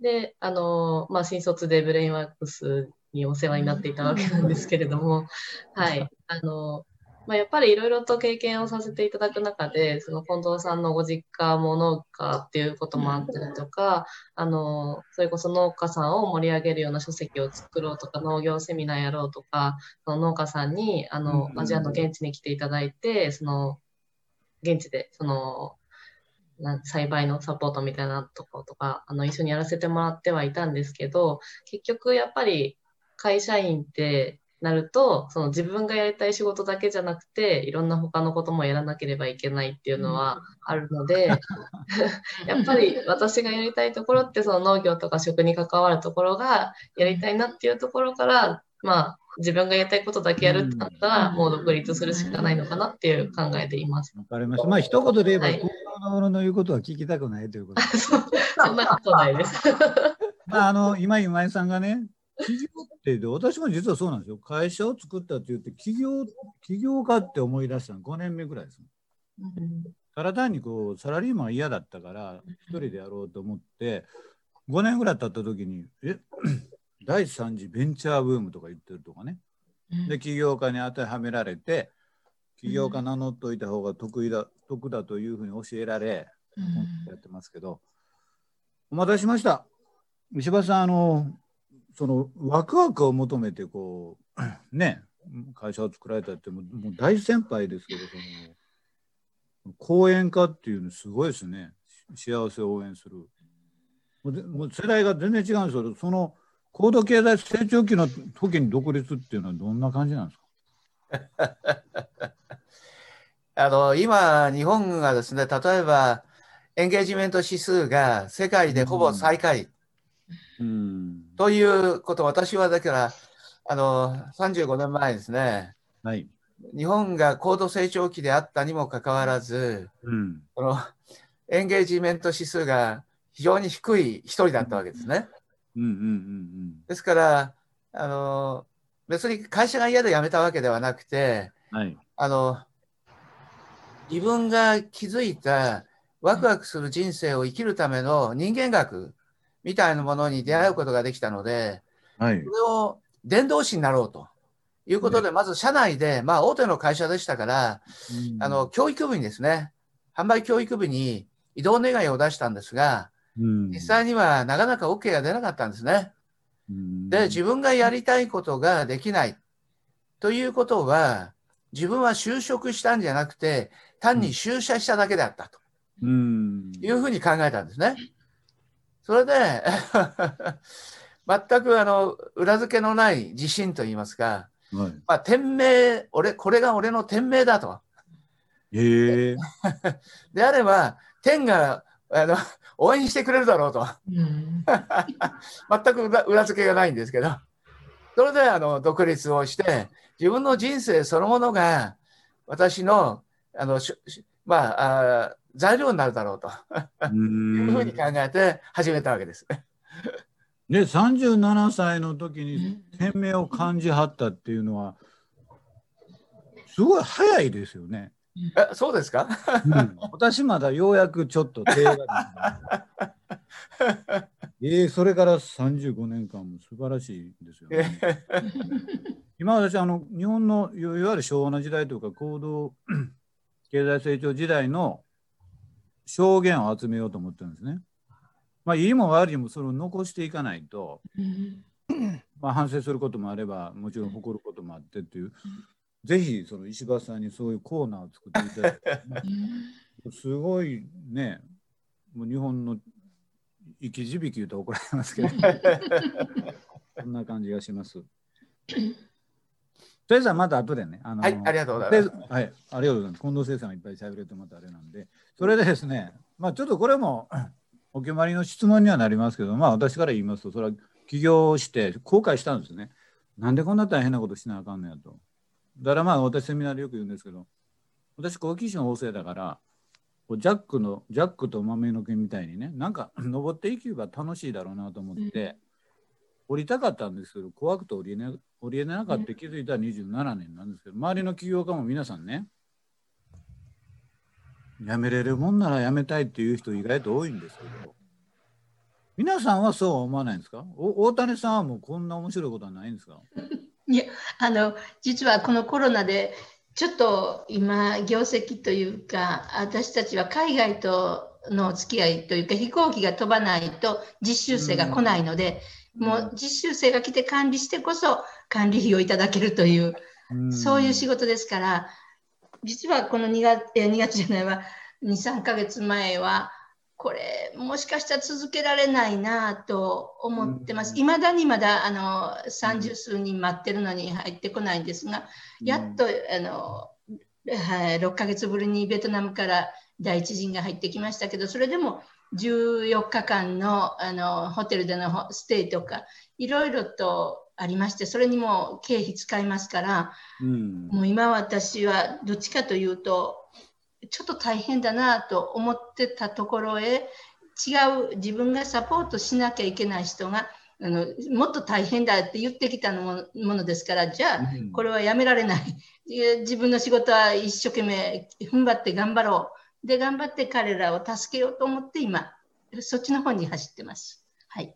で、あの、まあ、新卒でブレインワークスにお世話になっていたわけなんですけれども、はい、あの、まあ、やっぱりいろいろと経験をさせていただく中で、その近藤さんのご実家も農家っていうこともあったりとか、あの、それこそ農家さんを盛り上げるような書籍を作ろうとか、農業セミナーやろうとか、その農家さんに、あの、アジアの現地に来ていただいて、その、現地で、その、栽培のサポートみたいなとことか、あの、一緒にやらせてもらってはいたんですけど、結局やっぱり会社員ってなると、その自分がやりたい仕事だけじゃなくて、いろんな他のこともやらなければいけないっていうのはあるので、(laughs) やっぱり私がやりたいところって、その農業とか食に関わるところがやりたいなっていうところから、まあ、自分がやりたいことだけやるってなったら、もう独立するしかないのかなっていう考えでいます。わかりました。まあ、一言で言えば、はい、のの言うことは聞きたくないということ (laughs) そんなことないです。まあ、あの、今、今井さんがね、(laughs) 起業ってで、私も実はそうなんですよ。会社を作ったって言って、起業、起業家って思い出したの5年目ぐらいです。ただ単にこう、サラリーマン嫌だったから、一人でやろうと思って、5年ぐらい経った時に、え (clears throat) 第3次ベンチャーブームとか言ってるとかね。で、起業家に当てはめられて、起業家名乗っといた方が得意だ、得だというふうに教えられ、やってますけど、お待たせしました。石橋さん、あの、そのワクワクを求めてこう (clears throat) ね会社を作られたってもう大先輩ですけどその講演家っていうのすごいですね。幸せを応援する。もう世代が全然違うんですけどその高度経済成長期の時に独立っていうのはどんな感じなんですか？(laughs) あの今日本がですね例えばエンゲージメント指数が世界でほぼ最下位、うん、ということ私はだからあの35年前ですね、はい、日本が高度成長期であったにもかかわらず、うん、このエンゲージメント指数が非常に低い一人だったわけですね。ですからあの別に会社が嫌で辞めたわけではなくて、はい、あの自分が築いたワクワクする人生を生きるための人間学みたいなものに出会うことができたので、はい、それを伝道師になろうということで、まず社内で、まあ、大手の会社でしたから、うん、あの教育部にですね、販売教育部に移動願いを出したんですが、うん、実際にはなかなか OK が出なかったんですね。うん、で、自分がやりたいことができないということは、自分は就職したんじゃなくて、単に出社しただけであったと、いうふうに考えたんですね。それで (laughs) 全くあの裏付けのない自信といいますか、はい、まあ、天命俺、これが俺の天命だと。えー、であれば、天があの応援してくれるだろうと。(laughs) 全く裏裏付けがないんですけど、それであの独立をして、自分の人生そのものが私のあのまああ材料になるだろうと。いうふうに考えて始めたわけです。で37歳の時に天命を感じはったっていうのはすごい早いですよね。えそうですか、うん、私まだようやくちょっと手が (laughs) えー、それから35年間も素晴らしいですよね。今私あの日本のいわゆる昭和の時代とか高度 (clears throat) 経済成長時代の証言を集めようと思ってるんですね。まあ、いいも悪いもそれを残していかないと、まあ、反省することもあればもちろん誇ることもあってっていう、ぜひその石橋さんにそういうコーナーを作っていただいて、ね、すごいねもう日本の生き字引言うと怒られますけど。(laughs) そんな感じがします。とりあえずはまた後でね。あのはい、ありがとうございます。はい、ありがとうございます。近藤先生がいっぱい喋れてまたあれなんで、それでですね、まあちょっとこれも (clears throat) お決まりの質問にはなりますけど、まあ私から言いますと、それは起業して後悔したんですね。なんでこんな大変なことしなあかんのやと。だからまあ私セミナーでよく言うんですけど、私好奇心旺盛だから、ジャックの、ジャックと豆の毛みたいにね、なんか登っていけば楽しいだろうなと思って、降りたかったんですけど、怖くて降り,、ね、降りれなかった。気づいたら27年なんですけど、周りの起業家も皆さんね、やめれるもんならやめたいっていう人意外と多いんですけど、皆さんはそうは思わないんですか？お大谷さんはもうこんな面白いことはないんですか？(laughs) いやあの実はこのコロナでちょっと今業績というか私たちは海外とのお付き合いというか飛行機が飛ばないと実習生が来ないので、うん、もう実習生が来て管理してこそ管理費をいただけるという、うん、そういう仕事ですから実はこの2月 ,2 月じゃないわ。23ヶ月前はこれもしかしたら続けられないなと思ってます。いまだにまだあの30数人待ってるのに入ってこないんですが、やっとあの、はい、6ヶ月ぶりにベトナムから第一陣が入ってきましたけど、それでも14日間のあのホテルでのステイとか、いろいろとありまして、それにも経費使いますから、うん、もう今私はどっちかというと、ちょっと大変だなと思ってたところへ違う自分がサポートしなきゃいけない人があのもっと大変だって言ってきたのもものですからじゃあこれはやめられない。自分の仕事は一生懸命踏ん張って頑張ろうで頑張って彼らを助けようと思って今そっちの方に走ってます。はい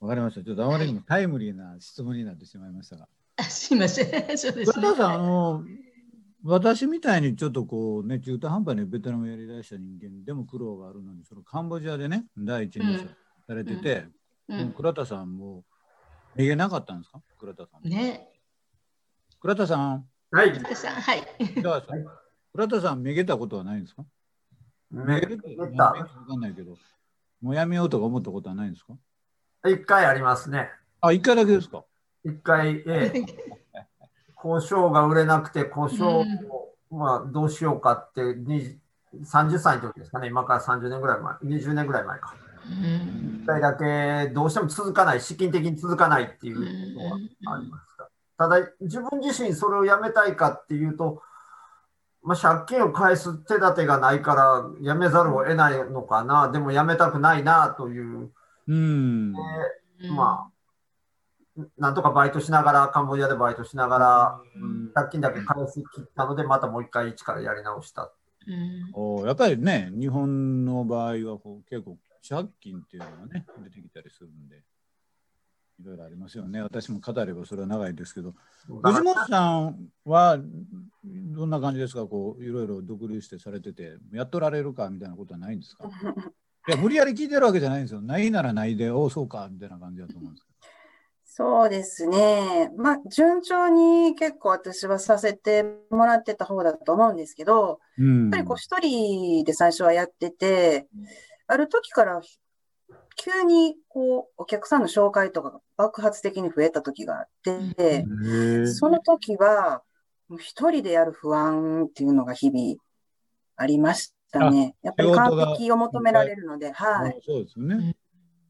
わかりました。ちょっとあまりにもタイムリーな質問になってしまいましたが。すいません。(laughs) そうですね。さん、あの、私みたいにちょっとこうね、中途半端にベトナムやりだした人間でも苦労があるのに、そのカンボジアでね、第一人者されてて、うんうん、倉田さんも逃げなかったんですか？倉田さん。ね。倉田さん。はい。倉田さん、はい。倉田さん、めげたことはないんですか？めげた。わかんないけど、もうやめようとか思ったことはないんですか？一回ありますね。あ、一回だけですか？一回、ええ。(laughs) 胡椒が売れなくて、胡椒を、まあ、どうしようかって、30歳の時ですかね、今から30年ぐらい前、20年ぐらい前か。1回だけどうしても続かない、資金的に続かないっていうのがありました。ただ、自分自身それをやめたいかっていうと、まあ、借金を返す手立てがないからやめざるを得ないのかな、でもやめたくないなという。うん、まあなんとかバイトしながら、カンボジアでバイトしながら、借金だけ返し切ったので、またもう一回一からやり直した。おやっぱりね、日本の場合はこう結構借金っていうのがね、出てきたりするんで、いろいろありますよね。私も語ればそれは長いですけど、藤本さんはどんな感じですか、こういろいろ独立してされてて、やっとられるかみたいなことはないんですか？(laughs) いや、無理やり聞いてるわけじゃないんですよ。ないならないで、おお、そうかみたいな感じだと思うんですそうですね。まあ、順調に結構私はさせてもらってた方だと思うんですけど、うん、やっぱりこう一人で最初はやってて、ある時から急にこうお客さんの紹介とかが爆発的に増えた時があって、その時は一人でやる不安っていうのが日々ありましたね。やっぱり完璧を求められるので、はい。そうですね。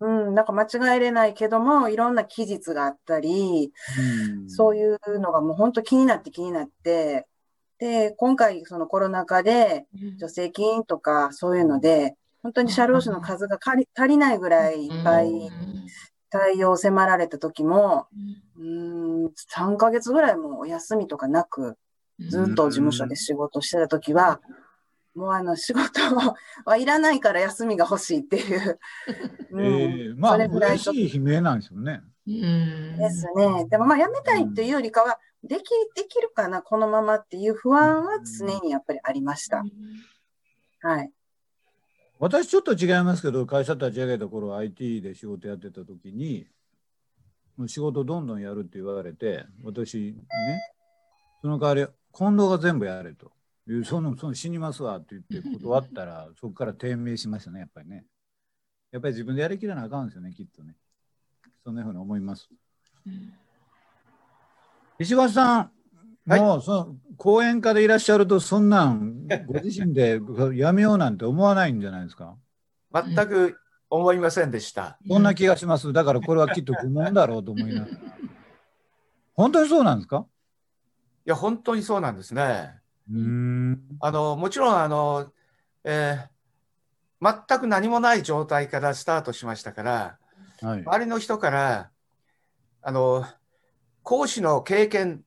うん、なんか間違えれないけども、いろんな期日があったり、うん、そういうのがもう本当気になって気になって、で、今回そのコロナ禍で助成金とかそういうので、本当に社労士の数が足りないぐらいいっぱい対応を迫られた時も、うん、3ヶ月ぐらいもお休みとかなく、ずっと事務所で仕事してた時は、もうあの仕事はいらないから休みが欲しいっていう。(laughs) うん、えー、まあ、嬉しい悲鳴なんですよね。ですね。でもまあ、辞めたいっていうよりかは、でき、できるかな、このままっていう不安は常にやっぱりありました。はい。私ちょっと違いますけど、会社立ち上げた頃 IT で仕事やってた時に、仕事どんどんやるって言われて、私ね、その代わり近藤が全部やれと。そのその死にますわって言って断ったら、そこから低迷しましたね、やっぱりね。やっぱり自分でやりきらなあかんですよね、きっとね。そんなふうに思います。石橋さん、はい、もうその講演家でいらっしゃると、そんなん (laughs) ご自身でやめようなんて思わないんじゃないですか？全く思いませんでした。そんな気がします。だからこれはきっと不問だろうと思いながら。(laughs) 本当にそうなんですか？いや、本当にそうなんですね。うんあのもちろんあの、えー、全く何もない状態からスタートしましたから、はい、周りの人からあの講師の経験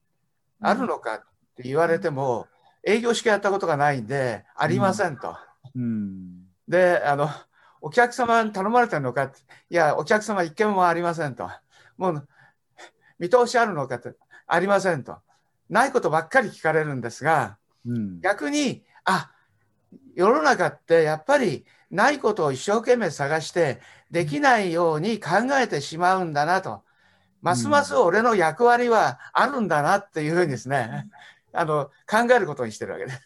あるのかって言われても、営業しかやったことがないんで、ありませんと。うん。で、あの、お客様に頼まれてるのかって、いや、お客様一件もありませんと。もう、見通しあるのかって、ありませんと。ないことばっかり聞かれるんですが、うん。逆に、あ、世の中ってやっぱりないことを一生懸命探して、できないように考えてしまうんだなと。ますます俺の役割はあるんだなっていうふうにですね、あの、考えることにしてるわけです。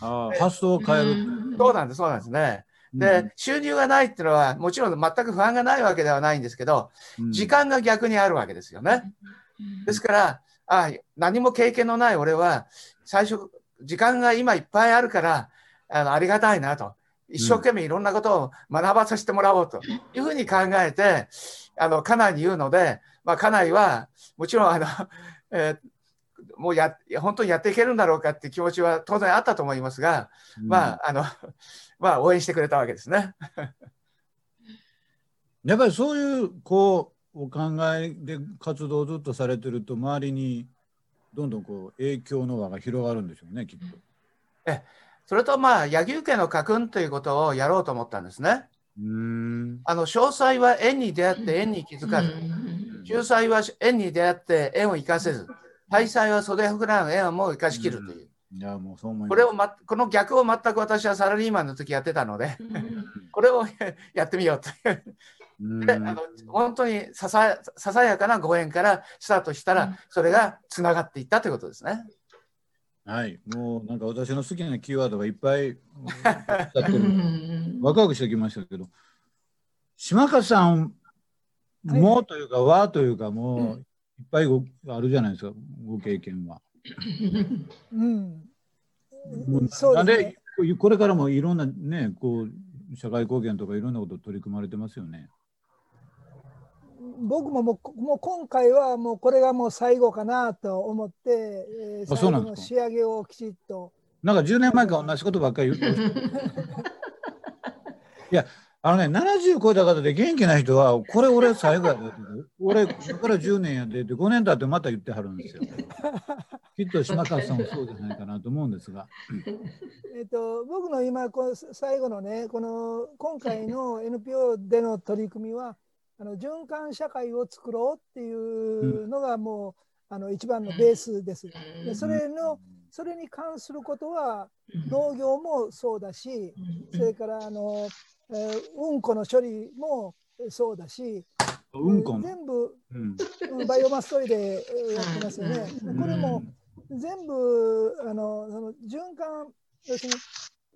ああ、(laughs) 発想を変える。そうなんです、そうなんですね。で、収入がないっていうのは、もちろん全く不安がないわけではないんですけど、うん時間が逆にあるわけですよね。ですから、あ何も経験のない俺は、最初、時間が今いっぱいあるから、あのありがたいなと。一生懸命いろんなことを学ばさせてもらおうというふうに考えて、あの、家内に言うので、まあ、家内は、もちろん、あの、(laughs) えーもうや、本当にやっていけるんだろうかっていう気持ちは当然あったと思いますが、まあ、あの、(laughs) まあ、応援してくれたわけですね。(laughs) やっぱりそういうこうお考えで活動をずっとされてると周りにどんどんこう影響の輪が広がるんでしょうねきっと。それと、まあ、野球家の家訓ということをやろうと思ったんですね。うんあの、詳細は縁に出会って縁に気づかず、仲裁は縁に出会って縁を生かせず、大祭は袖膨らむ縁をもう生かしきるという。いやもうそう思います。これを、ま、この逆を全く私はサラリーマンの時やってたので、これをやってみようとであの本当にささささやかなご縁からスタートしたら、それがつながっていったということですね。はい、もうなんか私の好きなキーワードがいっぱい。(laughs) ワクワクしてきましたけど、島勝さんもというか、和というか、もういっぱいごあるじゃないですか、ご経験は。うん。そうですねで。これからもいろんなね、こう社会貢献とかいろんなこと取り組まれてますよね。僕ももうもう今回はもうこれがもう最後かなと思って、えー最後の仕上げをきちっと。なんか10年前から同じことばっかり言ってます。(laughs) いや、あのね、70超えた方で元気な人は、これ俺最後やで俺、だから10年やでって、5年経ってまた言ってはるんですよ。(laughs) きっと島川さんもそうじゃないかなと思うんですが。えっと、僕の今この最後のねこの今回の NPO での取り組みはあの循環社会を作ろうっていうのがもう、あの一番のベースです。でそれのそれに関することは農業もそうだしそれからあの、えーうんこの処理もそうだし、うんこの。全部うん。うんバイオマストイレえーやってますよね。うん。これも全部あのその循環要する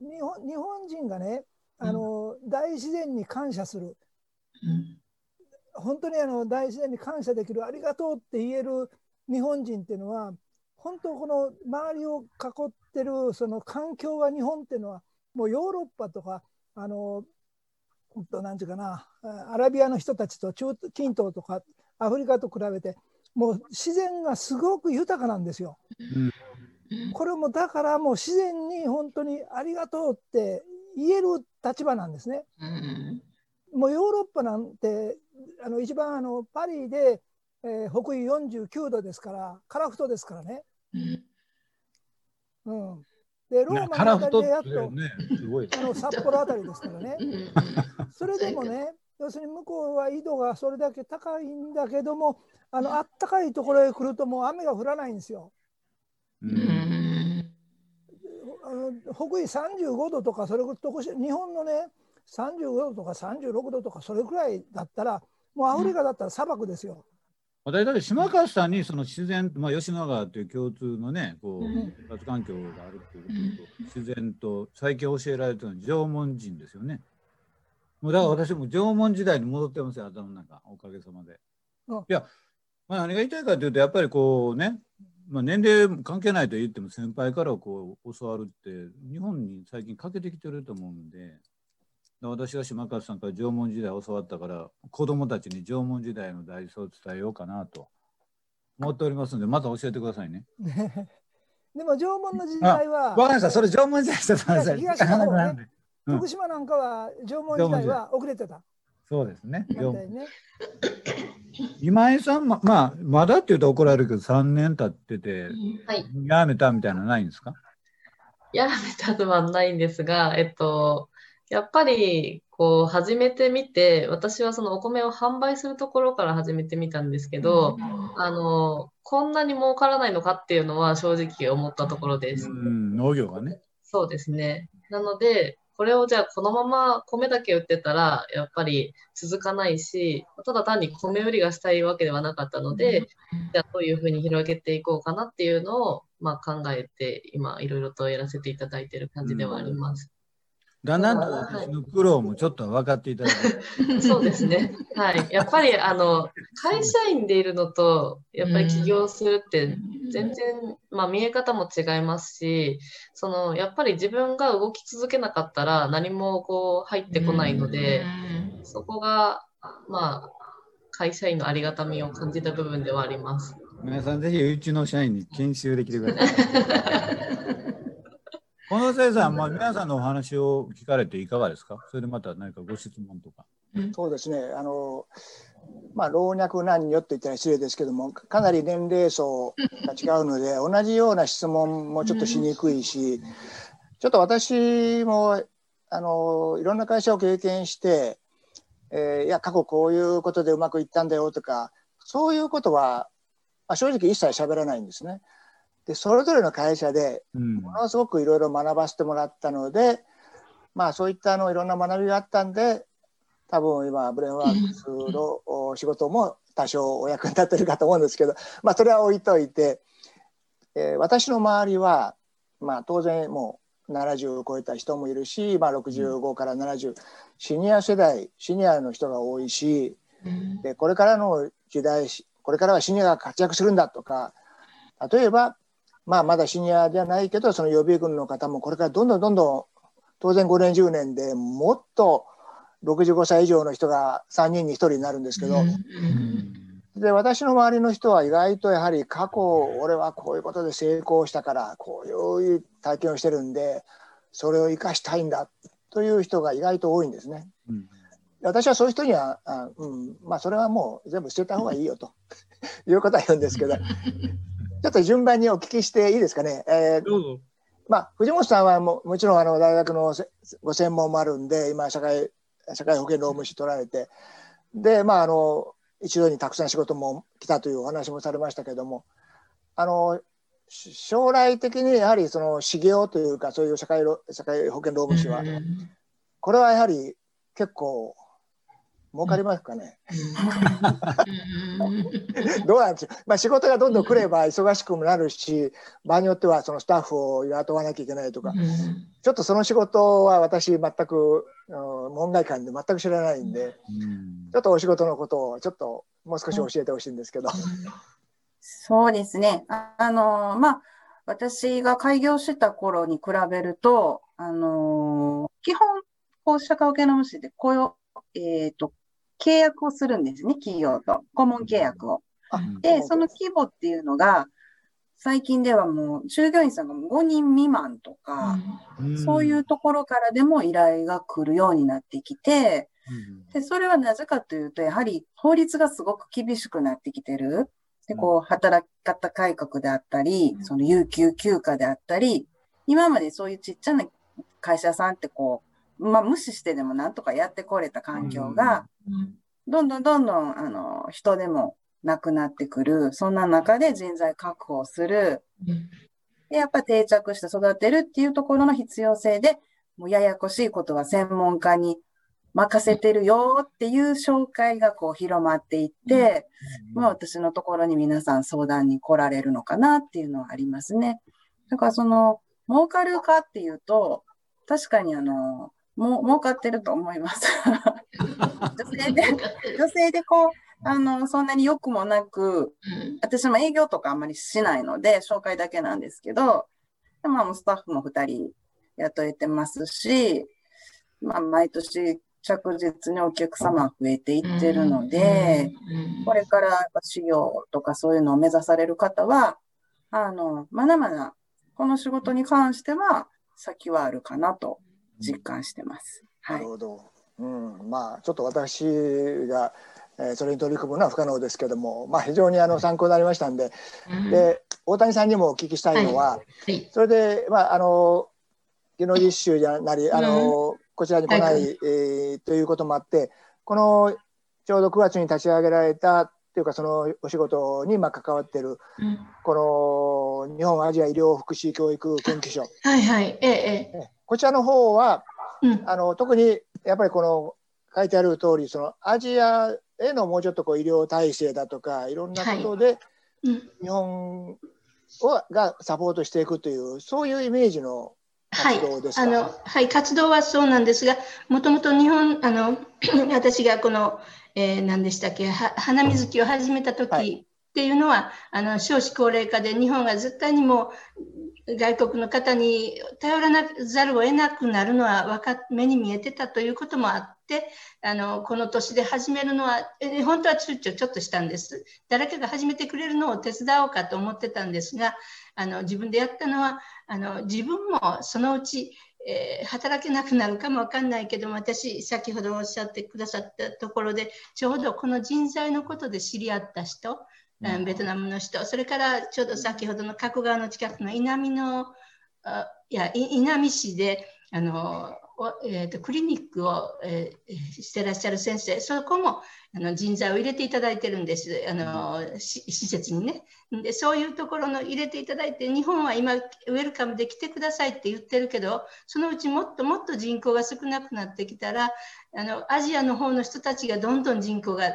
に日本日本人がねあの、大自然に感謝する。本当にあの大自然に感謝できるありがとうって言える日本人っていうのは本当この周りを囲ってるその環境が日本っていうのはもうヨーロッパとかあのとなんていうかなあアラビアの人たちと中近東とかアフリカと比べてもう自然がすごく豊かなんですよ。うんこれもだからもう自然に本当にありがとうって言える立場なんですね。もうヨーロッパなんてあの一番あのパリで、えー北緯49度ですからカラフトですからね。うん、でローマカラフトってのあたりでやっと、ね。あの札幌あたりですからね。それでもね、要するに向こうは緯度がそれだけ高いんだけども、あの暖かいところへ来るともう雨が降らないんですよ。うんあの北緯35度とか、それこそ日本のね、35度とか36度とか、それくらいだったら、もうアフリカだったら砂漠ですよ。私だって島川さんにその自然、まあ、吉野川という共通のね、こううん生活環境があるっていうことと、自然と最近教えられてるのは縄文人ですよね。もうだから私も縄文時代に戻ってますよ、頭の中、おかげさまで。うんいや、まあ、何が言いたいかというと、やっぱりこうね、まあ、年齢関係ないと言っても先輩からこう教わるって、日本に最近欠けてきてると思うんで、私が島川さんから縄文時代教わったから、子供たちに縄文時代の大事さを伝えようかなと思っておりますので、また教えてくださいね。(laughs) でも縄文の時代は、わかりました、それ縄文時代してください。東の方ね (laughs) うん福島なんかは縄文時代は遅れてた。そうですね。ね。今井さんま、まあ、まだって言うと怒られるけど、3年経ってて、はい。やめたみたいなのないんですか？やめたのはないんですが、えっと、やっぱり、こう、始めてみて、私はそのお米を販売するところから始めてみたんですけど、あの、こんなに儲からないのかっていうのは正直思ったところです。うん、農業がね。そうですね。なので、これをじゃあこのまま米だけ売ってたら、やっぱり続かないし、ただ単に米売りがしたいわけではなかったので、じゃあどういうふうに広げていこうかなっていうのを、まあ、考えて、今いろいろとやらせていただいている感じではあります。だんだんと私の苦労もちょっと分かっていただいて。(laughs) そうですね。はい。やっぱり、あの、会社員でいるのと、やっぱり起業するって、全然、まあ、見え方も違いますし、その、やっぱり自分が動き続けなかったら、何もこう、入ってこないので、そこが、まあ、会社員のありがたみを感じた部分ではあります。皆さん、ぜひうちの社員に研修できてください。(laughs) この先生、まあ、皆さんのお話を聞かれていかがですか？それでまた何かご質問とか。そうですね。あの、まあ、老若男女って言ったら失礼ですけども、かなり年齢層が違うので、同じような質問もちょっとしにくいし、ちょっと私も、あの、いろんな会社を経験して、えーいや、過去こういうことでうまくいったんだよとか、そういうことは、まあ、正直一切喋らないんですね。で、それぞれの会社でうん。ものすごくいろいろ学ばせてもらったので、まあそういったあのいろんな学びがあったんで、多分今、ブレインワークスのお仕事も多少お役に立ってるかと思うんですけど、まあそれは置いといて、えー私の周りは、まあ当然もう70を超えた人もいるし、まあ65から70、シニア世代、シニアの人が多いし、でこれからの時代これからはシニアが活躍するんだとか例えば、まあ、まだシニアじゃないけどその予備軍の方もこれからどんどんどんどん当然5年10年でもっと65歳以上の人が3人に1人になるんですけど、で私の周りの人は意外とやはり過去俺はこういうことで成功したからこういう体験をしてるんでそれを生かしたいんだという人が意外と多いんですね。うん。私はそういう人には、あうん、まあそれはもう全部捨てた方がいいよと。いうことは言うんですけど、(laughs) ちょっと順番にお聞きしていいですかね？えー。まあ藤本さんはももちろんあの大学のせご専門もあるんで、今社会社会保険労務士取られて、でまああの一度にたくさん仕事も来たというお話もされましたけども、あのし将来的にやはりその修行というかそういう社会労社会保険労務士は、これはやはり結構儲かりますかね？どうなんですまあ、仕事がどんどん来れば忙しくもなるし、場合によってはそのスタッフを雇わなきゃいけないとか、ちょっとその仕事は私全くあの門外漢で全く知らないんで、うんちょっとお仕事のことをちょっともう少し教えてほしいんですけど。そうですね。ああのーまあ、私が開業した頃に比べると、あのー基本、こう、社会保険労務士で雇用、えっと、契約をするんですね、企業と。顧問契約を。あで、その規模っていうのが、最近ではもう、従業員さんが5人未満とか、そういうところからでも依頼が来るようになってきて、で、それはなぜかというと、やはり法律がすごく厳しくなってきてる。で、こう、働き方改革であったり、その有給休暇であったり、今までそういうちっちゃな会社さんってこう、まあ無視してでもなんとかやってこれた環境が、どんどんどんどん、あの、人でもなくなってくる。そんな中で人材確保する。で、やっぱ定着して育てるっていうところの必要性で、もうややこしいことは専門家に任せてるよっていう紹介がこう広まっていって、まあ私のところに皆さん相談に来られるのかなっていうのはありますね。だからその、儲かるかっていうと、確かにあの、もう儲かってると思います。(laughs) 女性で、女性でこう、あの、そんなに良くもなく、私も営業とかあんまりしないので、紹介だけなんですけど、でまあ、スタッフも2人雇えてますし、まあ、毎年着実にお客様増えていってるので、これからやっぱ修行とかそういうのを目指される方は、あの、まだまだこの仕事に関しては先はあるかなと実感してます。はないる。ほど。うん、まあちょっと私が、えーそれに取り組むのは不可能ですけども、まあ非常にあの参考になりましたんで、で大谷さんにもお聞きしたいのは、はいそれでまああの技能実習じゃなり、あの、こちらに来ない、はいえーということもあって、このちょうど9月に立ち上げられたっていうか、そのお仕事にまあ関わってる、うんこの日本アジア医療福祉教育研究所、はいはい。ええ、ええ。えこちらの方は、うん。あの特にやっぱりこの書いてある通り、そのアジアへのもうちょっとこう医療体制だとか、いろんなことで、うん日本をがサポートしていくという、そういうイメージのはい活動ですか？あのはい、活動はそうなんですが、もともと日本、あの (clears throat) 私がこの、えー何でしたっけ、は花水木を始めた時はいっていうのは、あの少子高齢化で日本が絶対にもう外国の方に頼らなざるを得なくなるのは目に見えてたということもあって、あのこの年で始めるのは、本当は躊躇ちょっとしたんです。誰かが始めてくれるのを手伝おうかと思ってたんですが、あの自分でやったのは、あの自分もそのうち、えー働けなくなるかもわかんないけども私先ほどおっしゃってくださったところでちょうどこの人材のことで知り合った人、うん。ベトナムの人。それからちょうど先ほどの加古川の近くの稲美のあいや市であのおえーとクリニックを、えーしてらっしゃる先生。そこもあの人材を入れていただいてるんです。あの、し施設にね。でそういうところの入れていただいて日本は今ウェルカムで来てくださいって言ってるけどそのうちもっともっと人口が少なくなってきたらあのアジアの方の人たちがどんどん人口がお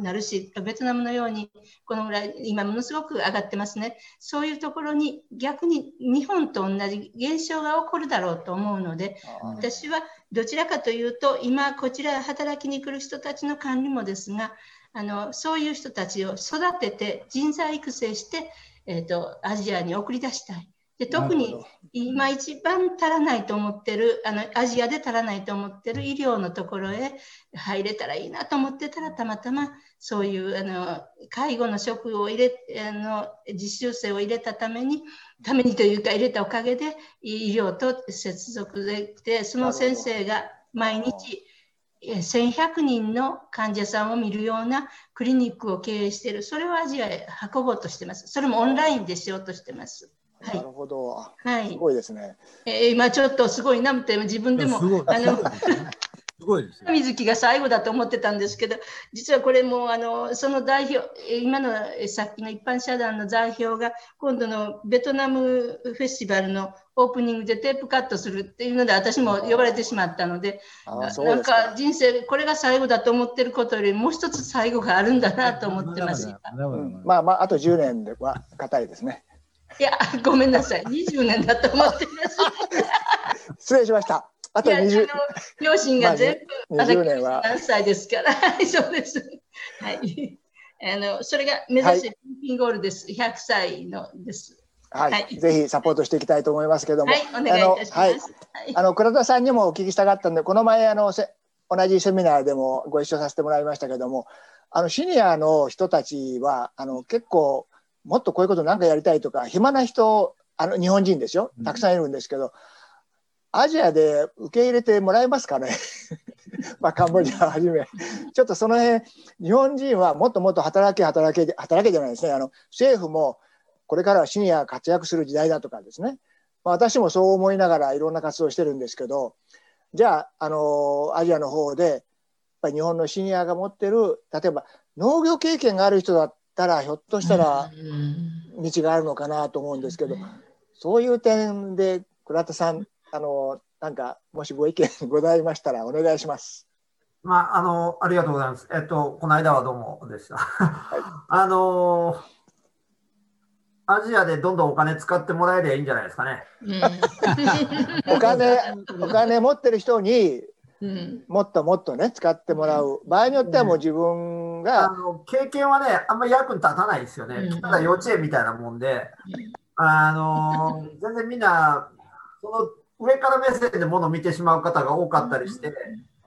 なるしベトナムのようにこのぐらい今ものすごく上がってますねそういうところに逆に日本と同じ現象が起こるだろうと思うのであ私はどちらかというと今こちらへ働きに来る人たちの管理もですがあのそういう人たちを育てて人材育成して、えー、とアジアに送り出したい。で特に今一番足らないと思ってるあのアジアで足らないと思ってる医療のところへ入れたらいいなと思ってたらたまたまそういうあの介護の職を入れあの実習生を入れたためにためにというか入れたおかげで医療と接続できてその先生が毎日えー1100人の患者さんを見るようなクリニックを経営している。それをアジアへ運ぼうとしてます。それもオンラインでしようとしてます。はないる、ほど。はいすごいですね。えー今ちょっとすごいなって自分でもあの (laughs) すごいですよ。水木が最後だと思ってたんですけど実はこれもあのその代表えー今のえーさっきの一般社団の代表が今度のベトナムフェスティバルのオープニングでテープカットするっていうので私も呼ばれてしまったのであなそうですか。なんか人生これが最後だと思ってることよりもう一つ最後があるんだなと思ってます。まあまああと10年では硬いですね。いやごめんなさい20年だと思ってます。失礼しました。あといやあの20両親が全部、まああの20年は何歳ですから、はい、そうです。はい。あの、それが目指してピンピンゴールです。100歳のです。はい、はいぜひサポートしていきたいと思いますけども、はい、お願いいたします。あのはいはいあの倉田さんにもお聞きしたかったんで、この前あのせ同じセミナーでもご一緒させてもらいましたけども、あのシニアの人たちはあの結構もっとこういうことなんかやりたいとか暇な人あの日本人ですよ。たくさんいるんですけど、アジアで受け入れてもらえますかね？(laughs) まあカンボジアをはじめ。ちょっとその辺日本人はもっともっと働け働け働けじゃないですね。あの政府もこれからはシニアが活躍する時代だとかですね、まあ、私もそう思いながらいろんな活動をしてるんですけどじゃあ、あのアジアの方でやっぱり日本のシニアが持ってる例えば農業経験がある人だったらひょっとしたらうん道があるのかなと思うんですけど、そういう点で倉田さん、あのなんかもしご意見ございましたらお願いします。まあ、あの、ありがとうございます。えっと、この間はどうもでした。(laughs) あの、アジアでどんどんお金使ってもらえればいいんじゃないですかね。お金お金持ってる人にうん。もっともっとね使ってもらう。場合によってはもう自分あが、の経験はね、あんまり役に立たないですよね。うん。ただ幼稚園みたいなもんで、あの (laughs) 全然みんな、その上から目線でものを見てしまう方が多かったりして、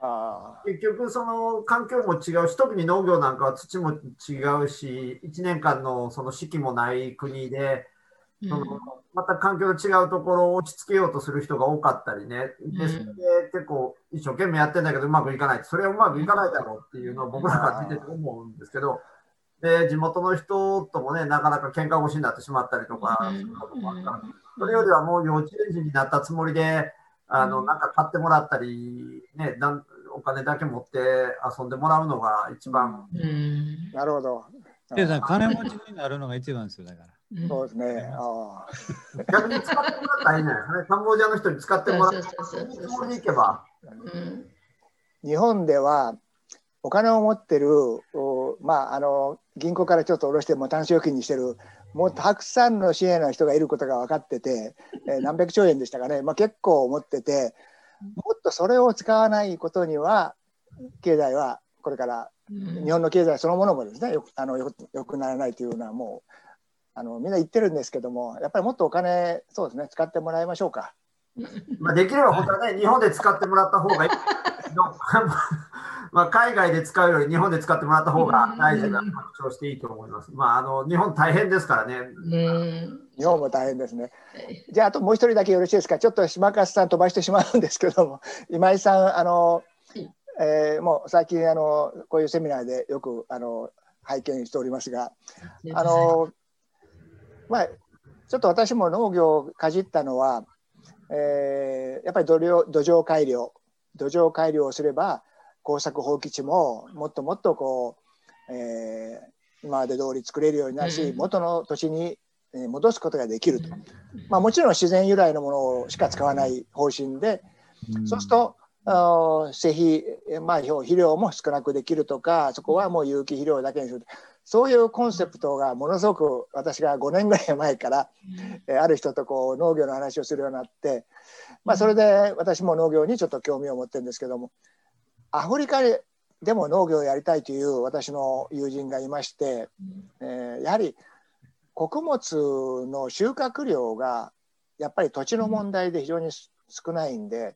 あ結局その環境も違うし、特に農業なんかは土も違うし、1年間のその四季もない国で、そのまた環境の違うところを落ち着けようとする人が多かったりね、でそれで結構一生懸命やってんだけどうまくいかない、それはうまくいかないだろうっていうのを僕らが見てて思うんですけど、で地元の人ともね、なかなか喧嘩腰になってしまったりとかすることもあったら、それよりはもう幼稚園児になったつもりで、あの、なんか買ってもらったり、ね、なんお金だけ持って遊んでもらうのが一番。うん。なるほど。でさん金持ちになるのが一番ですよだから。そうですね。あ逆に使ってもらったらいいんじゃないですかね。カンボジアの人に使ってもらって、そこに行けば。うん日本ではお金を持ってる、おまあ、あの銀行からちょっと下ろしても単身預金にしてるもうたくさんの支援の人がいることが分かってて、えー何百兆円でしたかね、まあ、結構持っててもっとそれを使わないことには経済はこれから日本の経済そのものもですねよくあのよよくならないというのはもうあのみんな言ってるんですけどもやっぱりもっとお金そうですね使ってもらいましょうか。まあ、できれば本当はね、日本で使ってもらった方がいい。(laughs) まあ、海外で使うより日本で使ってもらった方が大事が拡張していいと思います。まあ、あの日本大変ですからね。うん日本も大変ですね。じゃあ、あともう一人だけよろしいですか。ちょっと島勝さん飛ばしてしまうんですけども、(laughs) 今井さん、あの、えーもう最近、あの、こういうセミナーでよく、あの、拝見しておりますが、あの、まあ、ちょっと私も農業をかじったのは、えーやっぱり土壌土壌改良、土壌改良をすれば、耕作放棄地ももっともっとこう、えー今まで通り作れるようになるし、うん元の土地にえー戻すことができると。まあ、もちろん自然由来のものしか使わない方針で、そうすると、あー施肥、えまあ、肥料も少なくできるとか、そこはもう有機肥料だけにする。そういうコンセプトがものすごく私が5年ぐらい前から、えーある人とこう農業の話をするようになって、まあ、それで私も農業にちょっと興味を持ってるんですけども、アフリカででも農業をやりたいという私の友人がいまして、えーやはり穀物の収穫量がやっぱり土地の問題で非常に少ないんで、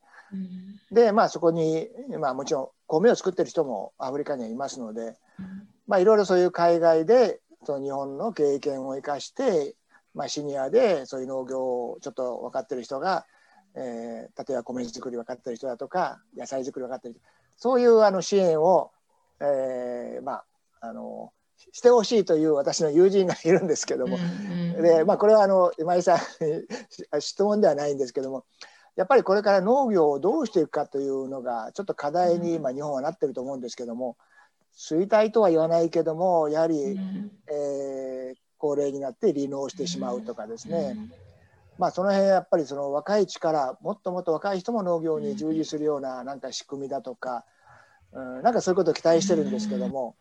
でまあそこに、まあ、もちろん米を作ってる人もアフリカにはいますので、まあ、いろいろそういう海外でその日本の経験を生かして、まあ、シニアでそういう農業をちょっと分かってる人が、えー例えば米作り分かってる人だとか野菜作り分かってる人そういうあの支援を、えーまああのしてほしいという私の友人がいるんですけども、でまあ、これはあの今井さんに質問ではないんですけどもやっぱりこれから農業をどうしていくかというのがちょっと課題に今日本はなってると思うんですけども衰退とは言わないけどもやはり、えー高齢になって離農してしまうとかですね、まあ、その辺やっぱりその若い力もっともっと若い人も農業に従事するようななんか仕組みだとか、うん、なんかそういうことを期待してるんですけども、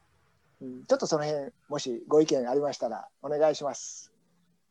うん、ちょっとその辺もしご意見ありましたらお願いします。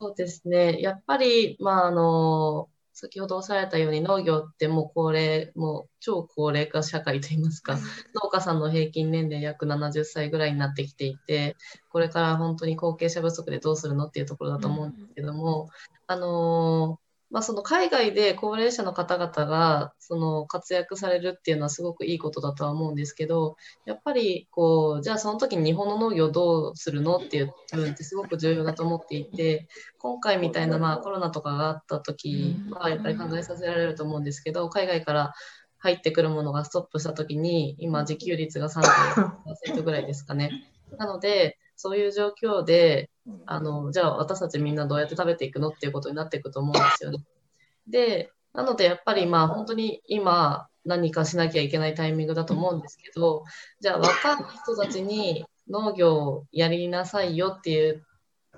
そうですね。やっぱり、まあ、あの、先ほどおっしゃられたように農業ってもう高齢、もう超高齢化社会といいますか、農家さんの平均年齢約70歳ぐらいになってきていて、これから本当に後継者不足でどうするのっていうところだと思うんですけども、あのまあ、その海外で高齢者の方々がその活躍されるっていうのはすごくいいことだとは思うんですけど、やっぱりこう、じゃあその時に日本の農業どうするのっていう部分ってすごく重要だと思っていて、今回みたいなまあコロナとかがあった時はやっぱり考えさせられると思うんですけど、海外から入ってくるものがストップした時に、今自給率が30%ぐらいですかね。なので、そういう状況で、あの、じゃあ私たちみんなどうやって食べていくのっていうことになっていくと思うんですよね。(laughs) で、なのでやっぱりまあ本当に今何かしなきゃいけないタイミングだと思うんですけど、じゃあ若い人たちに農業をやりなさいよっていう、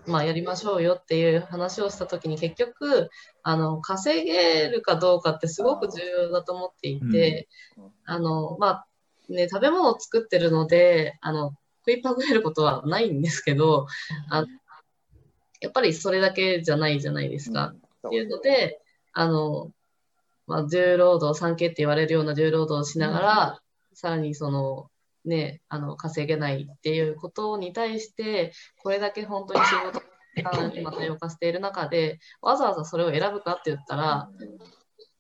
まあやりましょうよっていう話をしたときに結局、あの、稼げるかどうかってすごく重要だと思っていて、あの、まあね、食べ物を作ってるので、あの、食いパグれることはないんですけど、あのやっぱりそれだけじゃないじゃないですか。っていうので、あの、まあ、重労働、産経って言われるような重労働をしながら、さらにその、ね、あの、稼げないっていうことに対して、これだけ本当に仕事が今多様化している中で、わざわざそれを選ぶかって言ったら、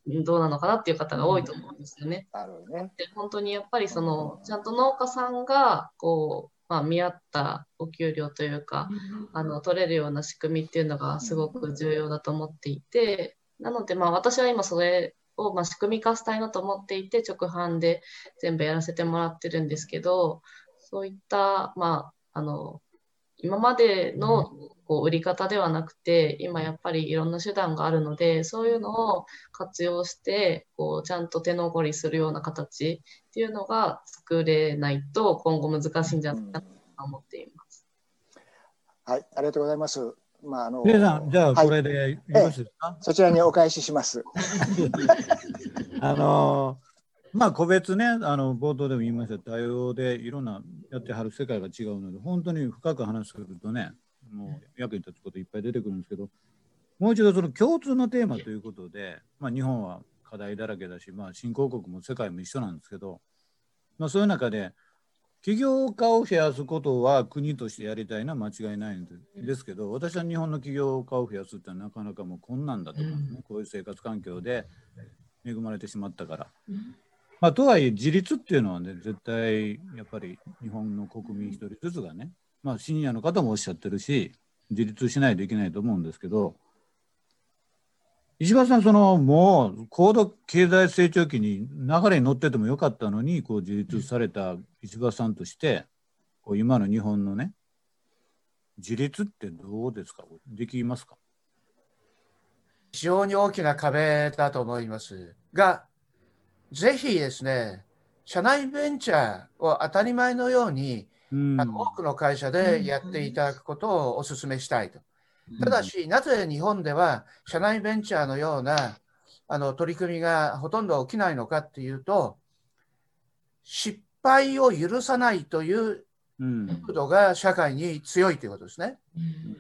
どうなのかなっていう方が多いと思うんですよね。なるほどね。で本当にやっぱりその、ちゃんと農家さんが、こう、まあ、見合ったお給料というか、あの、取れるような仕組みっていうのがすごく重要だと思っていて、なので、まあ、私は今それを、まあ、仕組み化したいなと思っていて、直販で全部やらせてもらってるんですけど、そういった、まあ、あの、今までのこう売り方ではなくて、今やっぱりいろんな手段があるので、そういうのを活用して、こうちゃんと手残りするような形っていうのが作れないと、今後難しいんじゃないかと思っています。はい、ありがとうございます。まあ、あの。さん、じゃあ、これでよろしいですか、はいそちらにお返しします。(laughs) あのまあ個別ねあの冒頭でも言いました多様でいろんなやってはる世界が違うので本当に深く話するとねもう役に立つこといっぱい出てくるんですけどもう一度その共通のテーマということで、まあ、日本は課題だらけだし、まあ、新興国も世界も一緒なんですけど、まあ、そういう中で起業家を増やすことは国としてやりたいのは間違いないんですけど私は日本の起業家を増やすってのはなかなかもう困難だと思うね、こういう生活環境で恵まれてしまったから。まあ、とはいえ自立っていうのはね絶対やっぱり日本の国民一人ずつがね、まあ、シニアの方もおっしゃってるし自立しないといけないと思うんですけど石破さんそのもう高度経済成長期に流れに乗っててもよかったのにこう自立された石破さんとしてこう今の日本のね自立ってどうですか？できますか？非常に大きな壁だと思いますがぜひですね、社内ベンチャーを当たり前のように、うん、あの多くの会社でやっていただくことをお勧めしたいと。ただし、なぜ日本では社内ベンチャーのようなあの取り組みがほとんど起きないのかっていうと、失敗を許さないという風土が社会に強いということですね。うん、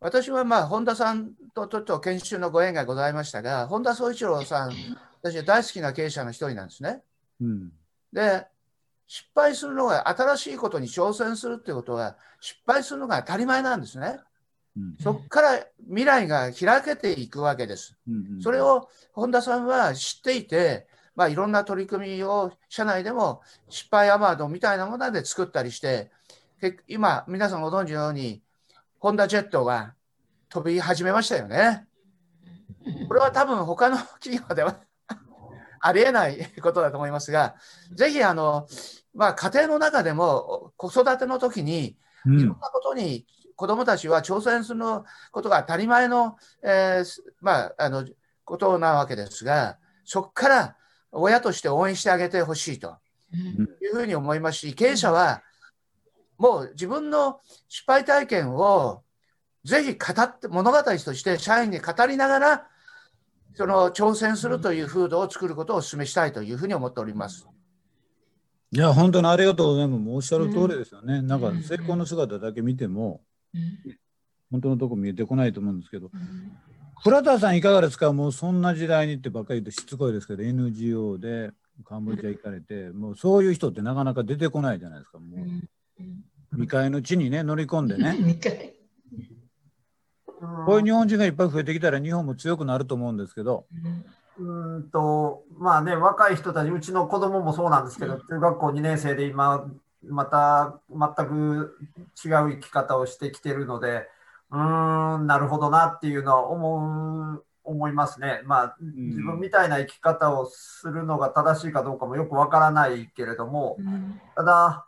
私はまあ本田さんとちょっと研修のご縁がございましたが、本田宗一郎さん私は大好きな経営者の一人なんですね。うん、で、失敗するのが新しいことに挑戦するっていうことは失敗するのが当たり前なんですね。うん、そこから未来が開けていくわけです。うんうん、それを本田さんは知っていて、まあ、いろんな取り組みを社内でも失敗アワードみたいなもので作ったりして、今、皆さんご存知のように、ホンダジェットが飛び始めましたよね。これは多分他の企業ではありえないことだと思いますが、ぜひあの、まあ、家庭の中でも子育ての時に、いろんなことに子どもたちは挑戦することが当たり前の,、えー、まあ、あのことなわけですが、そこから親として応援してあげてほしいというふうに思いますし、経営者はもう自分の失敗体験をぜひ語って物語として社員に語りながらその挑戦するという風土を作ることをお勧めしたいというふうに思っております。いや、本当にありがとうございます。おっしゃる通りですよね。うん、なんか成功の姿だけ見ても、うん、本当のとこ見えてこないと思うんですけど、倉田さんいかがですか？もうそんな時代にってばっかり言ってしつこいですけど、NGO でカンボジア行かれて、もうそういう人ってなかなか出てこないじゃないですか。もう未開の地にね、乗り込んでね。(laughs) こういう日本人がいっぱい増えてきたら日本も強くなると思うんですけど。うんとまあね若い人たちうちの子供もそうなんですけど中学校2年生で今また全く違う生き方をしてきてるのでうーんなるほどなっていうのは思う思いますね。まあ自分みたいな生き方をするのが正しいかどうかもよくわからないけれども、ただ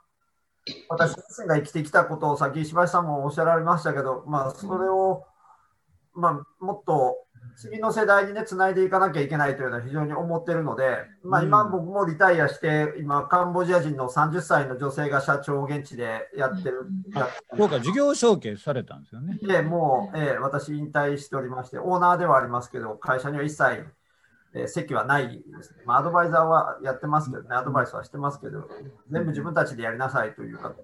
私自身が生きてきたことをさっき石橋さんもおっしゃられましたけど、まあ、それをまあ、もっと次の世代にね、つないでいかなきゃいけないというのは非常に思ってるので、まあ、今僕もリタイアして、今、カンボジア人の30歳の女性が社長を現地でやってる。そうか、事業承継されたんですよね。で、もう、えー、私引退しておりまして、オーナーではありますけど、会社には一切、えー、席はないですね。まあ、アドバイザーはやってますけどね、アドバイスはしてますけど、全部自分たちでやりなさいという形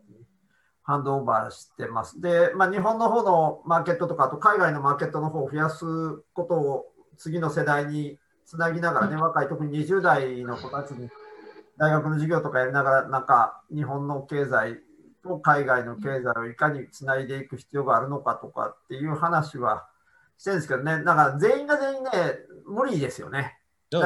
ハンドオーバーしてます。で、まあ、日本の方のマーケットとか、あと海外のマーケットの方を増やすことを次の世代につなぎながらね、若い、特に20代の子たちに大学の授業とかやりながら、なんか日本の経済と海外の経済をいかにつないでいく必要があるのかとかっていう話はしてるんですけどね、だから全員が全員ね、無理ですよね。でも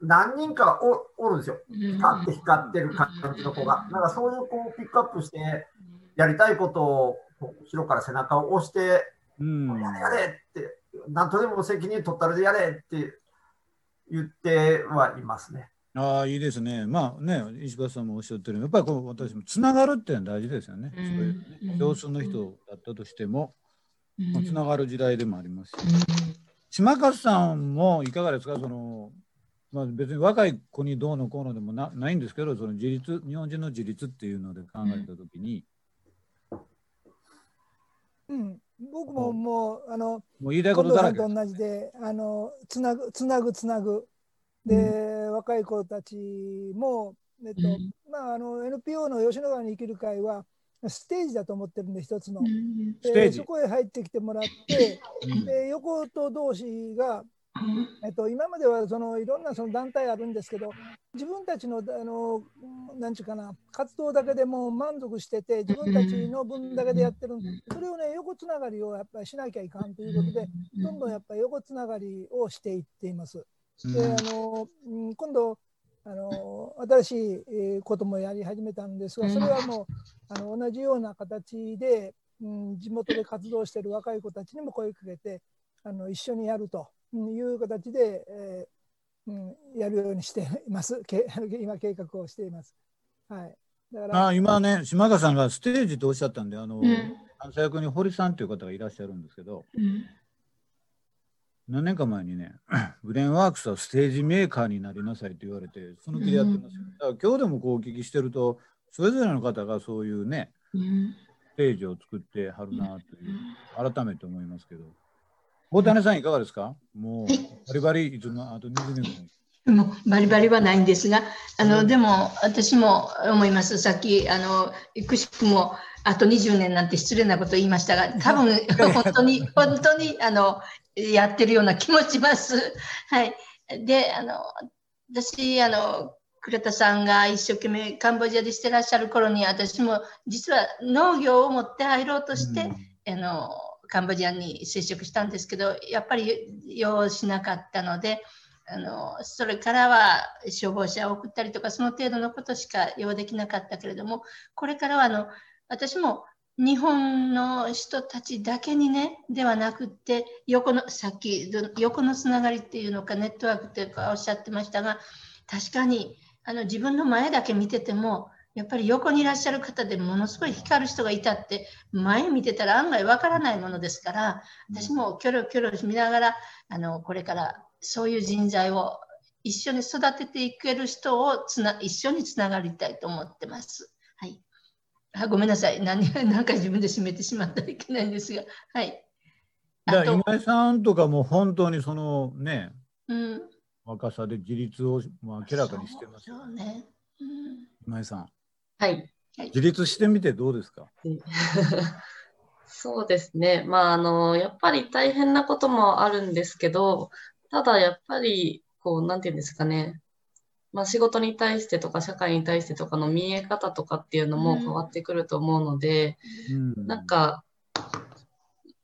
何人かおおるんですよ。光って光ってる感じの子が。なんかそういう子をピックアップして、やりたいことを後ろから背中を押して、うん、やれやれって、なんとでも責任取ったらでやれって言ってはいますね。ああ、いいですね。まあね、石橋さんもおっしゃってるやっぱりこう私もつながるっていうのは大事ですよね。うん、そういう少数の人ったとしても、うん。まあつながる時代でもありますし、島勝さんもいかがですか？その、まあ、別に若い子にどうのこうのでもなないんですけどその自立日本人の自立っていうので考えた時に、うん、僕ももう。あのもう言いたいこ近とだらけと同じであのつなぐつなぐつなぐ。で、若い子たちも、えっとうん。まあ、あの NPO の吉野川に生きる会はステージだと思ってるんで一つの。うんステージ。でそこへ入ってきてもらってうん。で横と同士が、えっと、今まではそのいろんなその団体あるんですけど自分たちのあのうんなんちゅうかな活動だけでもう満足してて自分たちの分だけでやってるそれをね横つながりをやっぱりしなきゃいかんということでどんどんやっぱり横つながりをしていっています。うん。であのうん今度あの新しいえーこともやり始めたんですがそれはもうあの同じような形で、うん、地元で活動している若い子たちにも声かけてあの一緒にやるという形で、えーうん、やるようにしています。け (laughs) 今計画をしています。はい、だからあ今ね島川さんがステージとおっしゃったんであの、うん。関西役に堀さんという方がいらっしゃるんですけどうん。何年か前にね (clears throat) ブレーンワークスはステージメーカーになりなさいと言われてその気でやってますよ、うん。だから今日でもこうお聞きしてるとそれぞれの方がそういうねうん。ステージを作ってはるなという改めて思いますけど大谷さんいかがですか？もうはい。バリバリいつのあと20年後もうバリバリはないんですが、あの、うん。でも私も思います。さっき、あの、くしくもあと20年なんて失礼なこと言いましたが、多分本当に、本当に、あの、やってるような気もします。(laughs) はい。で、あの、私、あの、倉田さんが一生懸命カンボジアでしてらっしゃる頃に、私も実は農業を持って入ろうとして、あのカンボジアに接触したんですけどやっぱり用しなかったのであのそれからは消防車を送ったりとかその程度のことしか用できなかったけれどもこれからはあの私も日本の人たちだけにねではなくって横のさっき横のつながりっていうのかネットワークっていうかおっしゃってましたが確かにあの自分の前だけ見ててもやっぱり横にいらっしゃる方でものすごい光る人がいたって前見てたら案外わからないものですから私もキョロキョロ見ながらあのこれからそういう人材を一緒に育てていける人をつな一緒につながりたいと思ってます。はい、あごめんなさい。何なんか自分で締めてしまったらいけないんですが。はい、だからあと今井さんとかも本当にそのね。うん、若さで自立をまあ明らかにしてますよね、うん。今井さんはい。自立してみてどうですか？そうですね。まあ、あの、やっぱり大変なこともあるんですけど、ただやっぱり、こう、なんていうんですかね。まあ、仕事に対してとか、社会に対してとかの見え方とかっていうのも変わってくると思うので、うんなんか、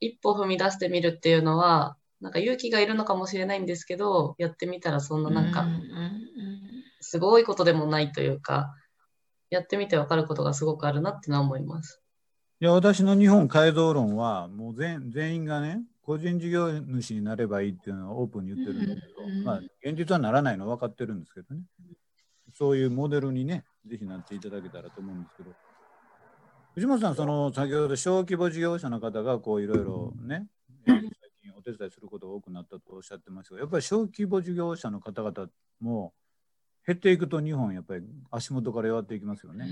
一歩踏み出してみるっていうのは、なんか勇気がいるのかもしれないんですけど、やってみたらそんななんかう、んすごいことでもないというか、やってみてわかることがすごくあるなってのは思います。いや私の日本改造論はもう全全員がね個人事業主になればいいっていうのはオープンに言ってるんだけど、うんまあ、現実はならないのは分かってるんですけどね。そういうモデルにねぜひなっていただけたらと思うんですけど。藤本さんその先ほど小規模事業者の方がこういろいろね、(laughs) えー最近お手伝いすることが多くなったとおっしゃってましたがやっぱり小規模事業者の方々も減っていくと日本やっぱり足元から弱っていきますよね。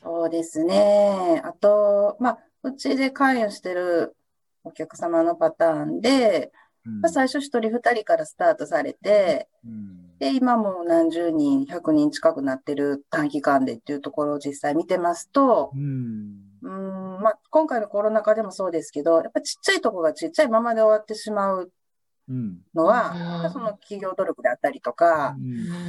そうですね。あと、まあ、うちで関与してるお客様のパターンで、うんまあ、最初1人2人からスタートされて、うんで、今もう何十人、100人近くなってる短期間でっていうところを実際見てますと、うんうーん、まあ、今回のコロナ禍でもそうですけど、やっぱちっちゃいとこがちっちゃいままで終わってしまううんのは、うん。その企業努力であったりとか、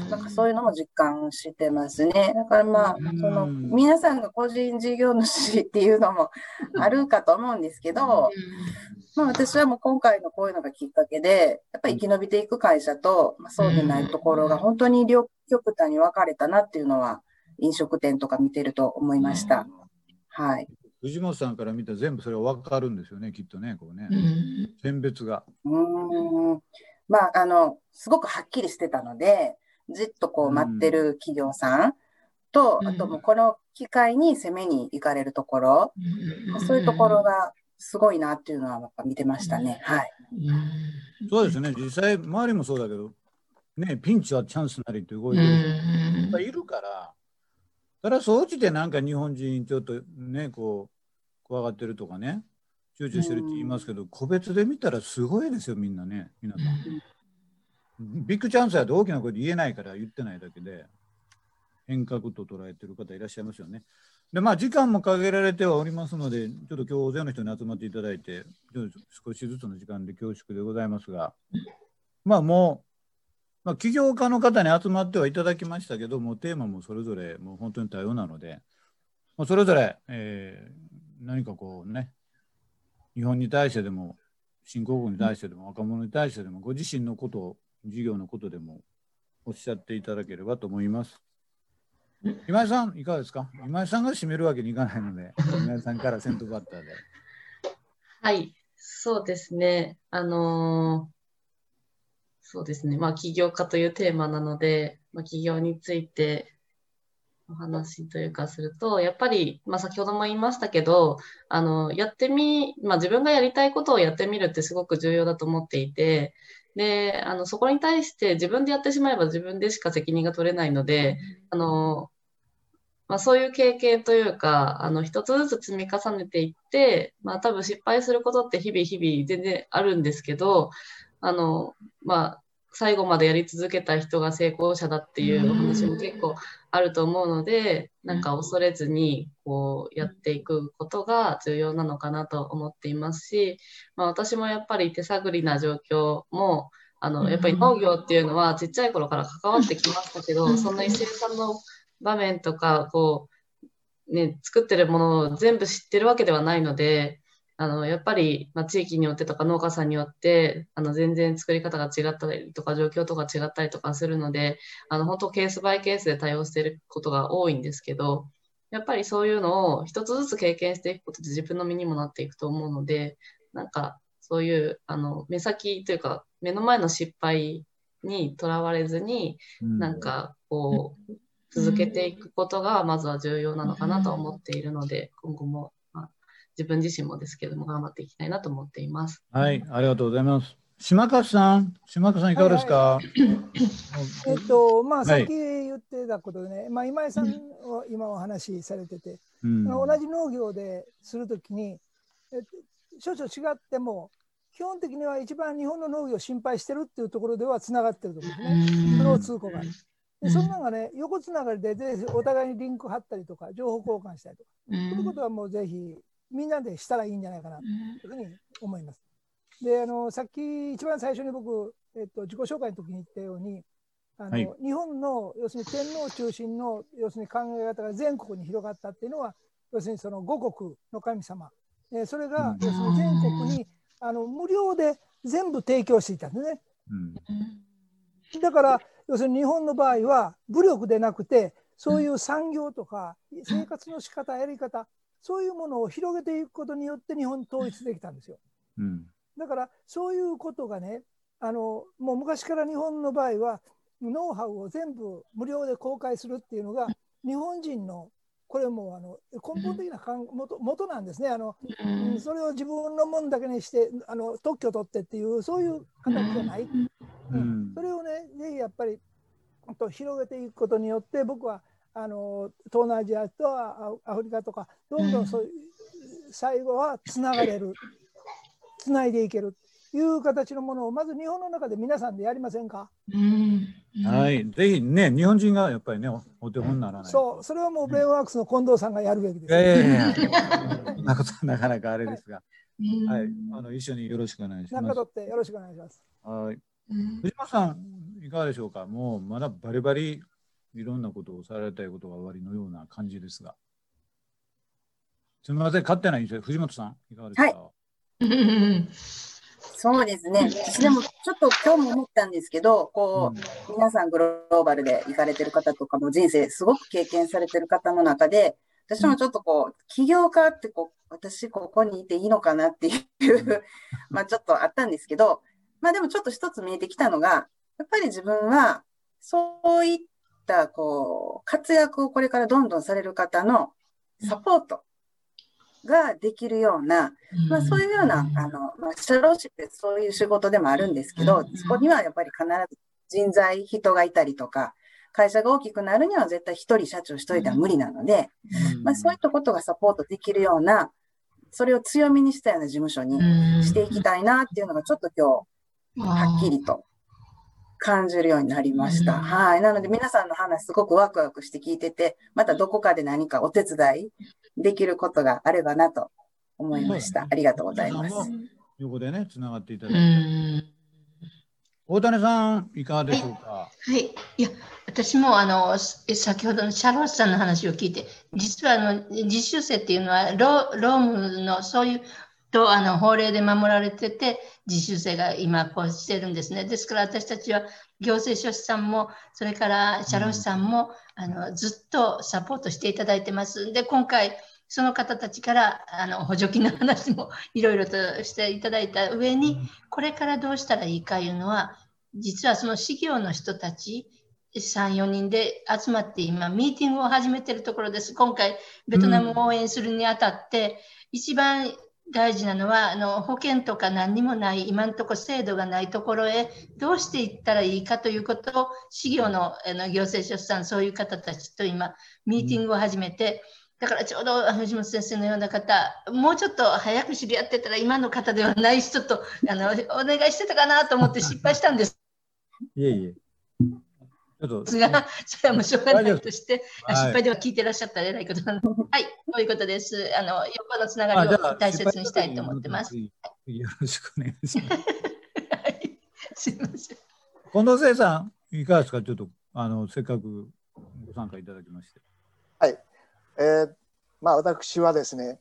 なんかそういうのも実感してますね。だからまあ、うん。その皆さんが個人事業主っていうのもあるかと思うんですけど、まあ私はもう今回のこういうのがきっかけで、やっぱり生き延びていく会社と、まあ、そうでないところが本当に両極端に分かれたなっていうのは、飲食店とか見てると思いました。はい。藤本さんから見たら全部それは分かるんですよね、きっとね、こうね。うん選別が。うーん。まあ、あの、すごくはっきりしてたので、じっとこう待ってる企業さんと、うんあともうこの機会に攻めに行かれるところ、そういうところがすごいなっていうのはやっぱ見てましたね。はい。そうですね、実際、周りもそうだけど、ね、ピンチはチャンスなりって動いてる人いっぱいいるから、ただ、そうちでなんか日本人、ちょっとね、こう、怖がってるとかね、躊躇してるって言いますけど、個別で見たらすごいですよ、みんなね、皆さん。ビッグチャンスやと大きな声で言えないから言ってないだけで、変革と捉えてる方いらっしゃいますよね。で、まあ、時間も限られてはおりますので、ちょっと今日大勢の人に集まっていただいて、少しずつの時間で恐縮でございますが、まあもう、まあ、起業家の方に集まってはいただきましたけども、テーマもそれぞれもう本当に多様なので、まあ、それぞれ、えー何かこうね、日本に対してでも、新興国に対してでも、若者に対してでも、ご自身のこと、事業のことでもおっしゃっていただければと思います。今井さん、いかがですか？今井さんが締めるわけにいかないので、(laughs) 今井さんから先頭バッターで。はい、そうですね。あのーそうですね。まあ、起業家というテーマなので、まあ、起業についてお話というかすると、やっぱり、まあ、先ほども言いましたけど、あの、やってみ、まあ、自分がやりたいことをやってみるってすごく重要だと思っていて、で、あの、そこに対して自分でやってしまえば自分でしか責任が取れないので、あの、まあ、そういう経験というか、あの、一つずつ積み重ねていって、まあ、多分失敗することって日々日々全然あるんですけど、あの、まあ、最後までやり続けた人が成功者だっていうお話も結構あると思うので、なんか恐れずに、こう、やっていくことが重要なのかなと思っていますし、まあ、私もやっぱり手探りな状況も、あの、やっぱり農業っていうのはちっちゃい頃から関わってきましたけど、そん。な一生産の場面とか、こう、ね、作ってるものを全部知ってるわけではないので、あの、やっぱり、まあ、地域によってとか農家さんによって、あの、全然作り方が違ったりとか、状況とか違ったりとかするので、あの、本当ケースバイケースで対応していることが多いんですけど、やっぱりそういうのを一つずつ経験していくことで自分の身にもなっていくと思うので、なんか、そういう、あの、目先というか、目の前の失敗にとらわれずに、なんか、こう、(laughs) 続けていくことがまずは重要なのかなと思っているので、今後も、まあ、自分自身もですけども頑張っていきたいなと思っています。はい、ありがとうございます。島勝さん、島勝さんいかがですか？(laughs) えっと、まあ、はいさっき言ってたことでね、まあ、今井さんは今お話しされてて、うん同じ農業でするときに、えっと少々違っても、基本的には一番日本の農業を心配してるっていうところではつながってると思うんですね。共通項がある。で、そんなのがね、横つながりで、で、お互いにリンク貼ったりとか、情報交換したりとか、そういうことはもうぜひ、みんなでしたらいいんじゃないかなというふうに思います。で、あの、さっき一番最初に僕、えっと、自己紹介の時に言ったように、あの、はい。日本の、要するに天皇中心の、要するに考え方が全国に広がったっていうのは、要するにその五国の神様、えーそれが、要するに全国に、あの、無料で全部提供していたんですね。だから、要するに日本の場合は、武力でなくて、そういう産業とか、生活の仕方、やり方、そういうものを広げていくことによって日本統一できたんですよ。うん。だから、そういうことがね、あの、もう昔から日本の場合は、ノウハウを全部無料で公開するっていうのが、日本人の、これもあの根本的な元元なんですね。あの、うんそれを自分のもんだけにしてあの特許取ってっていうそういう形じゃない、うん。それをねぜひやっぱりと広げていくことによって僕はあの東南アジアとアアフリカとかどんどんそういう最後はつながれるつないでいけるという形のものをまず日本の中で皆さんでやりませんか、はい、ぜひね、日本人がやっぱりね、おお手本にならない。そう。それはもうブレインワークスの近藤さんがやるべきです、いやいやいや、そんなことはなかなかあれですが、はい、あの一緒によろしくお願いします。中。取ってよろしくお願いします。はい。藤間さん、いかがでしょうか？もうまだバリバリいろんなことをされたいことが終わりのような感じですが。すみません、勝手な印象、藤本さん、いかがですか？(laughs) そうですね。私でもちょっと今日も思ったんですけど、こう、皆さんグローバルで行かれてる方とかも人生すごく経験されてる方の中で、私もちょっとこう、起業家ってこう、私ここにいていいのかなっていう、(laughs) まあちょっとあったんですけど、まあでもちょっと一つ見えてきたのが、やっぱり自分はそういっったこう活躍をこれからどんどんされる方のサポートができるような、まあ、そういうような、あの、まあ、社労士ってそういう仕事でもあるんですけど、そこにはやっぱり必ず人材、人がいたりとか、会社が大きくなるには絶対一人社長しといては無理なので、まあ、そういったことがサポートできるような、それを強みにしたような事務所にしていきたいなっていうのがちょっと今日、はっきりと感じるようになりました。はい。なので皆さんの話すごくワクワクして聞いてて、またどこかで何かお手伝いできることがあればなと思いました。ありがとうございます。横でね、つながっていただいて。大谷さん、いかがでしょうか？はい、いや、私もあの先ほどのシャロッさんの話を聞いて、実はあの実習生っていうのはロロームのそういうとあの法令で守られてて、実習生が今こうしてるんですね。ですから私たちは行政書士さんも、それから社労士さんも、うん、あのずっとサポートしていただいてます。で、今回、その方たちからあの補助金の話もいろいろとしていただいた上に、これからどうしたらいいかいうのは、実はその事業の人たち、3、4人で集まって今、ミーティングを始めているところです。今回、ベトナムを応援するにあたって、うん、一番大事なのは、あの保険とか何にもない、今のところ制度がないところへどうしていったらいいかということを、事業のあの行政書士さん、そういう方たちと今、ミーティングを始めて、だからちょうど藤本先生のような方、もうちょっと早く知り合ってたら、今の方ではない人とあのお願いしてたかなと思って失敗したんです。いえいえ。ちょっと。それはもうしょうがないとして、はい、失敗では聞いてらっしゃったら偉いことなので、はい、そういうことです。あの、横のつながりを大切にしたいと思ってます。よろしくお願いします。はい、すみません。近藤聖さん、いかがですか？ちょっと、あの、せっかくご参加いただきまして。はい。えー、まあ、私はですね、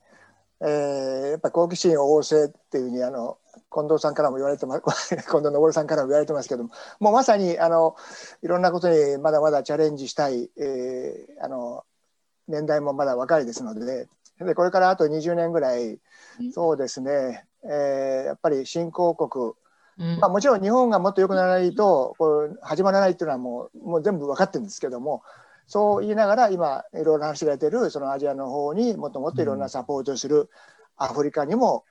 えー、やっぱ好奇心旺盛っていうふうにあの近藤さんからも言われてます (laughs) 近藤昇さんからも言われてますけどももうまさにあのいろんなことにまだまだチャレンジしたい、えー、あの年代もまだ若いですのででこれからあと20年ぐらいそうですね、えー、やっぱり新興国まあ、もちろん日本がもっと良くならないとこれ始まらないっていうのはもうもう全部分かってるんですけどもそう言いながら今いろいろ話が出てるそのアジアの方にもっともっといろんなサポートをする、アフリカにも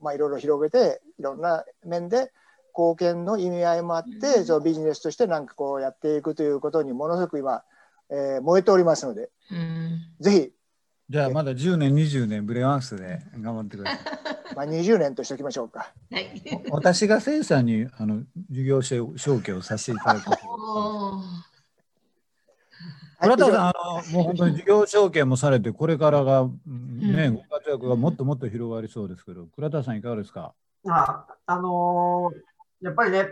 まあ、いろいろ広げていろんな面で貢献の意味合いもあって、そのビジネスとしてなんかこうやっていくということにものすごく今、えー、燃えておりますので、ぜひじゃあまだ10年20年ブレワンスで頑張ってください。(laughs) まあ20年としておきましょうか。はい、私が生さんにあの事業承継をさせていただく。(laughs) 村田さん、あのもう本当に事業承継もされて、これからが、ね、ご活躍がもっともっと広がりそうですけど、倉田さん、いかがですか？あ、あのー、やっぱりね、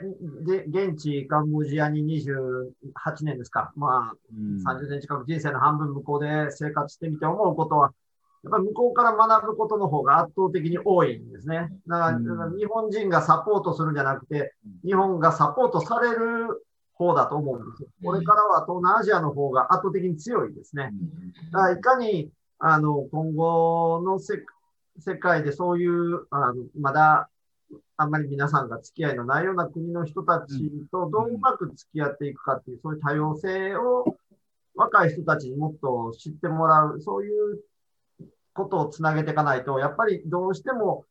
で現地カンボジアに28年ですか、まあ、30年近く人生の半分向こうで生活してみて思うことは、やっぱり向こうから学ぶことの方が圧倒的に多いんですね。だから、日本人がサポートするんじゃなくて、日本がサポートされる方だと思うんですよ。これからは東南アジアの方が圧倒的に強いですね。だからいかにあの今後の世界でそういうあのまだあんまり皆さんが付き合いのないような国の人たちとどううまく付き合っていくかっていう、そういう多様性を若い人たちにもっと知ってもらう、そういうことをつなげていかないと、やっぱりどうしても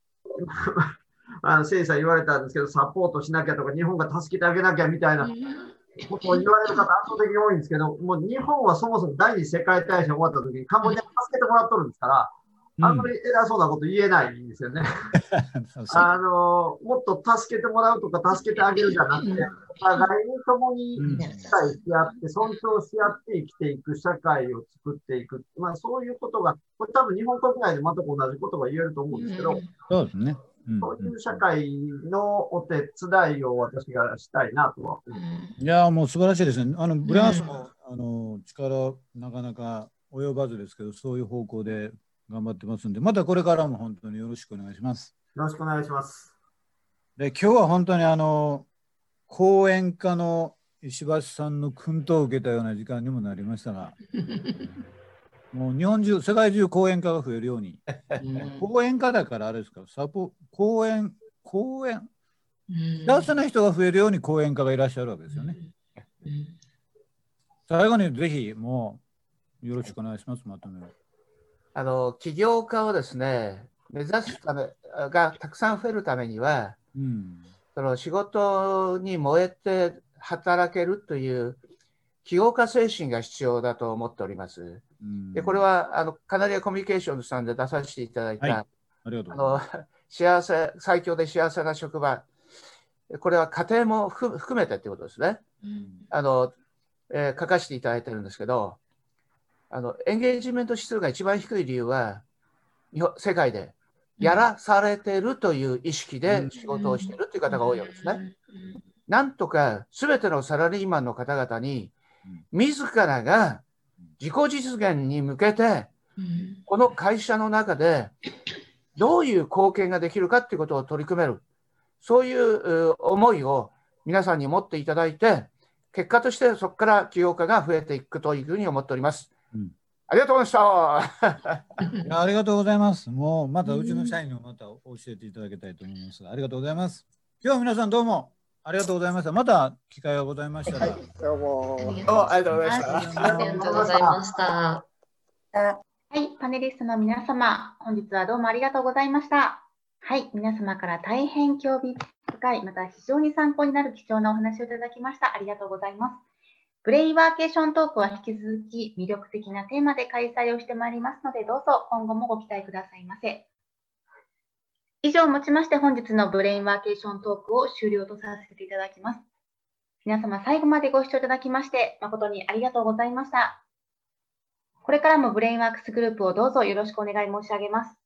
あの、生さ言われたんですけど、サポートしなきゃとか、日本が助けてあげなきゃみたいなことを言われる方、圧倒的に多いんですけど、もう日本はそもそも第二次世界大戦終わった時にカンボジアに助けてもらっとるんですから、あんまり偉そうなこと言えないんですよね。(laughs) あの、もっと助けてもらうとか助けてあげるじゃなくて、お互いに共に理解し合って、尊重し合って生きていく社会を作っていく。まあそういうことが、これ多分日本国内で全く同じことが言えると思うんですけど、そうですね。そういう社会のお手伝いを私がしたいなとは、いやもう素晴らしいですね。あのブランスも、あの力なかなか及ばずですけど、そういう方向で頑張ってますんで、またこれからも本当によろしくお願いします。よろしくお願いします。で今日は本当にあの講演家の石橋さんの訓導を受けたような時間にもなりましたが。(laughs) もう日本中、世界中講演家が増えるように。講演家だからあれですか、サポ講演、講演、幸せな人が増えるように講演家がいらっしゃるわけですよね。最後にぜひもうよろしくお願いします、まとめを。あの起業家をですね、目指すためがたくさん増えるためには、うん。その仕事に燃えて働けるという起業家精神が必要だと思っております。うん。で、これはあのカナリアコミュニケーションズさんで出させていただいた、はい。あ。の幸せ、最強で幸せな職場、これは家庭も含含めてということですね。あの、えー書かせていただいてるんですけど、あのエンゲージメント指数が一番低い理由は、世界でやらされてるという意識で仕事をしてるという方が多いわけですね。なんとか全てのサラリーマンの方々にうん、自らが自己実現に向けて、この会社の中でどういう貢献ができるかっていうことを取り組める、そういうう思いを皆さんに持っていただいて、結果としてそこから起業家が増えていくというふうに思っております。うんありがとうございました。いやありがとうございます。もうまたうちの社員にもまた教えていただきたいと思います。ありがとうございます。今日は皆さんどうもありがとうございました。また機会がございましたら。どうも。どうもありがとうございました。ありがとうございました。はい、パネリストの皆様、本日はどうもありがとうございました。はい、皆様から大変興味深い、また非常に参考になる貴重なお話をいただきました。ありがとうございます。ブレインワーケーショントークは引き続き魅力的なテーマで開催をしてまいりますので、どうぞ今後もご期待くださいませ。以上をもちまして本日のブレインワーケーショントークを終了とさせていただきます。皆様最後までご視聴いただきまして誠にありがとうございました。これからもブレインワークスグループをどうぞよろしくお願い申し上げます。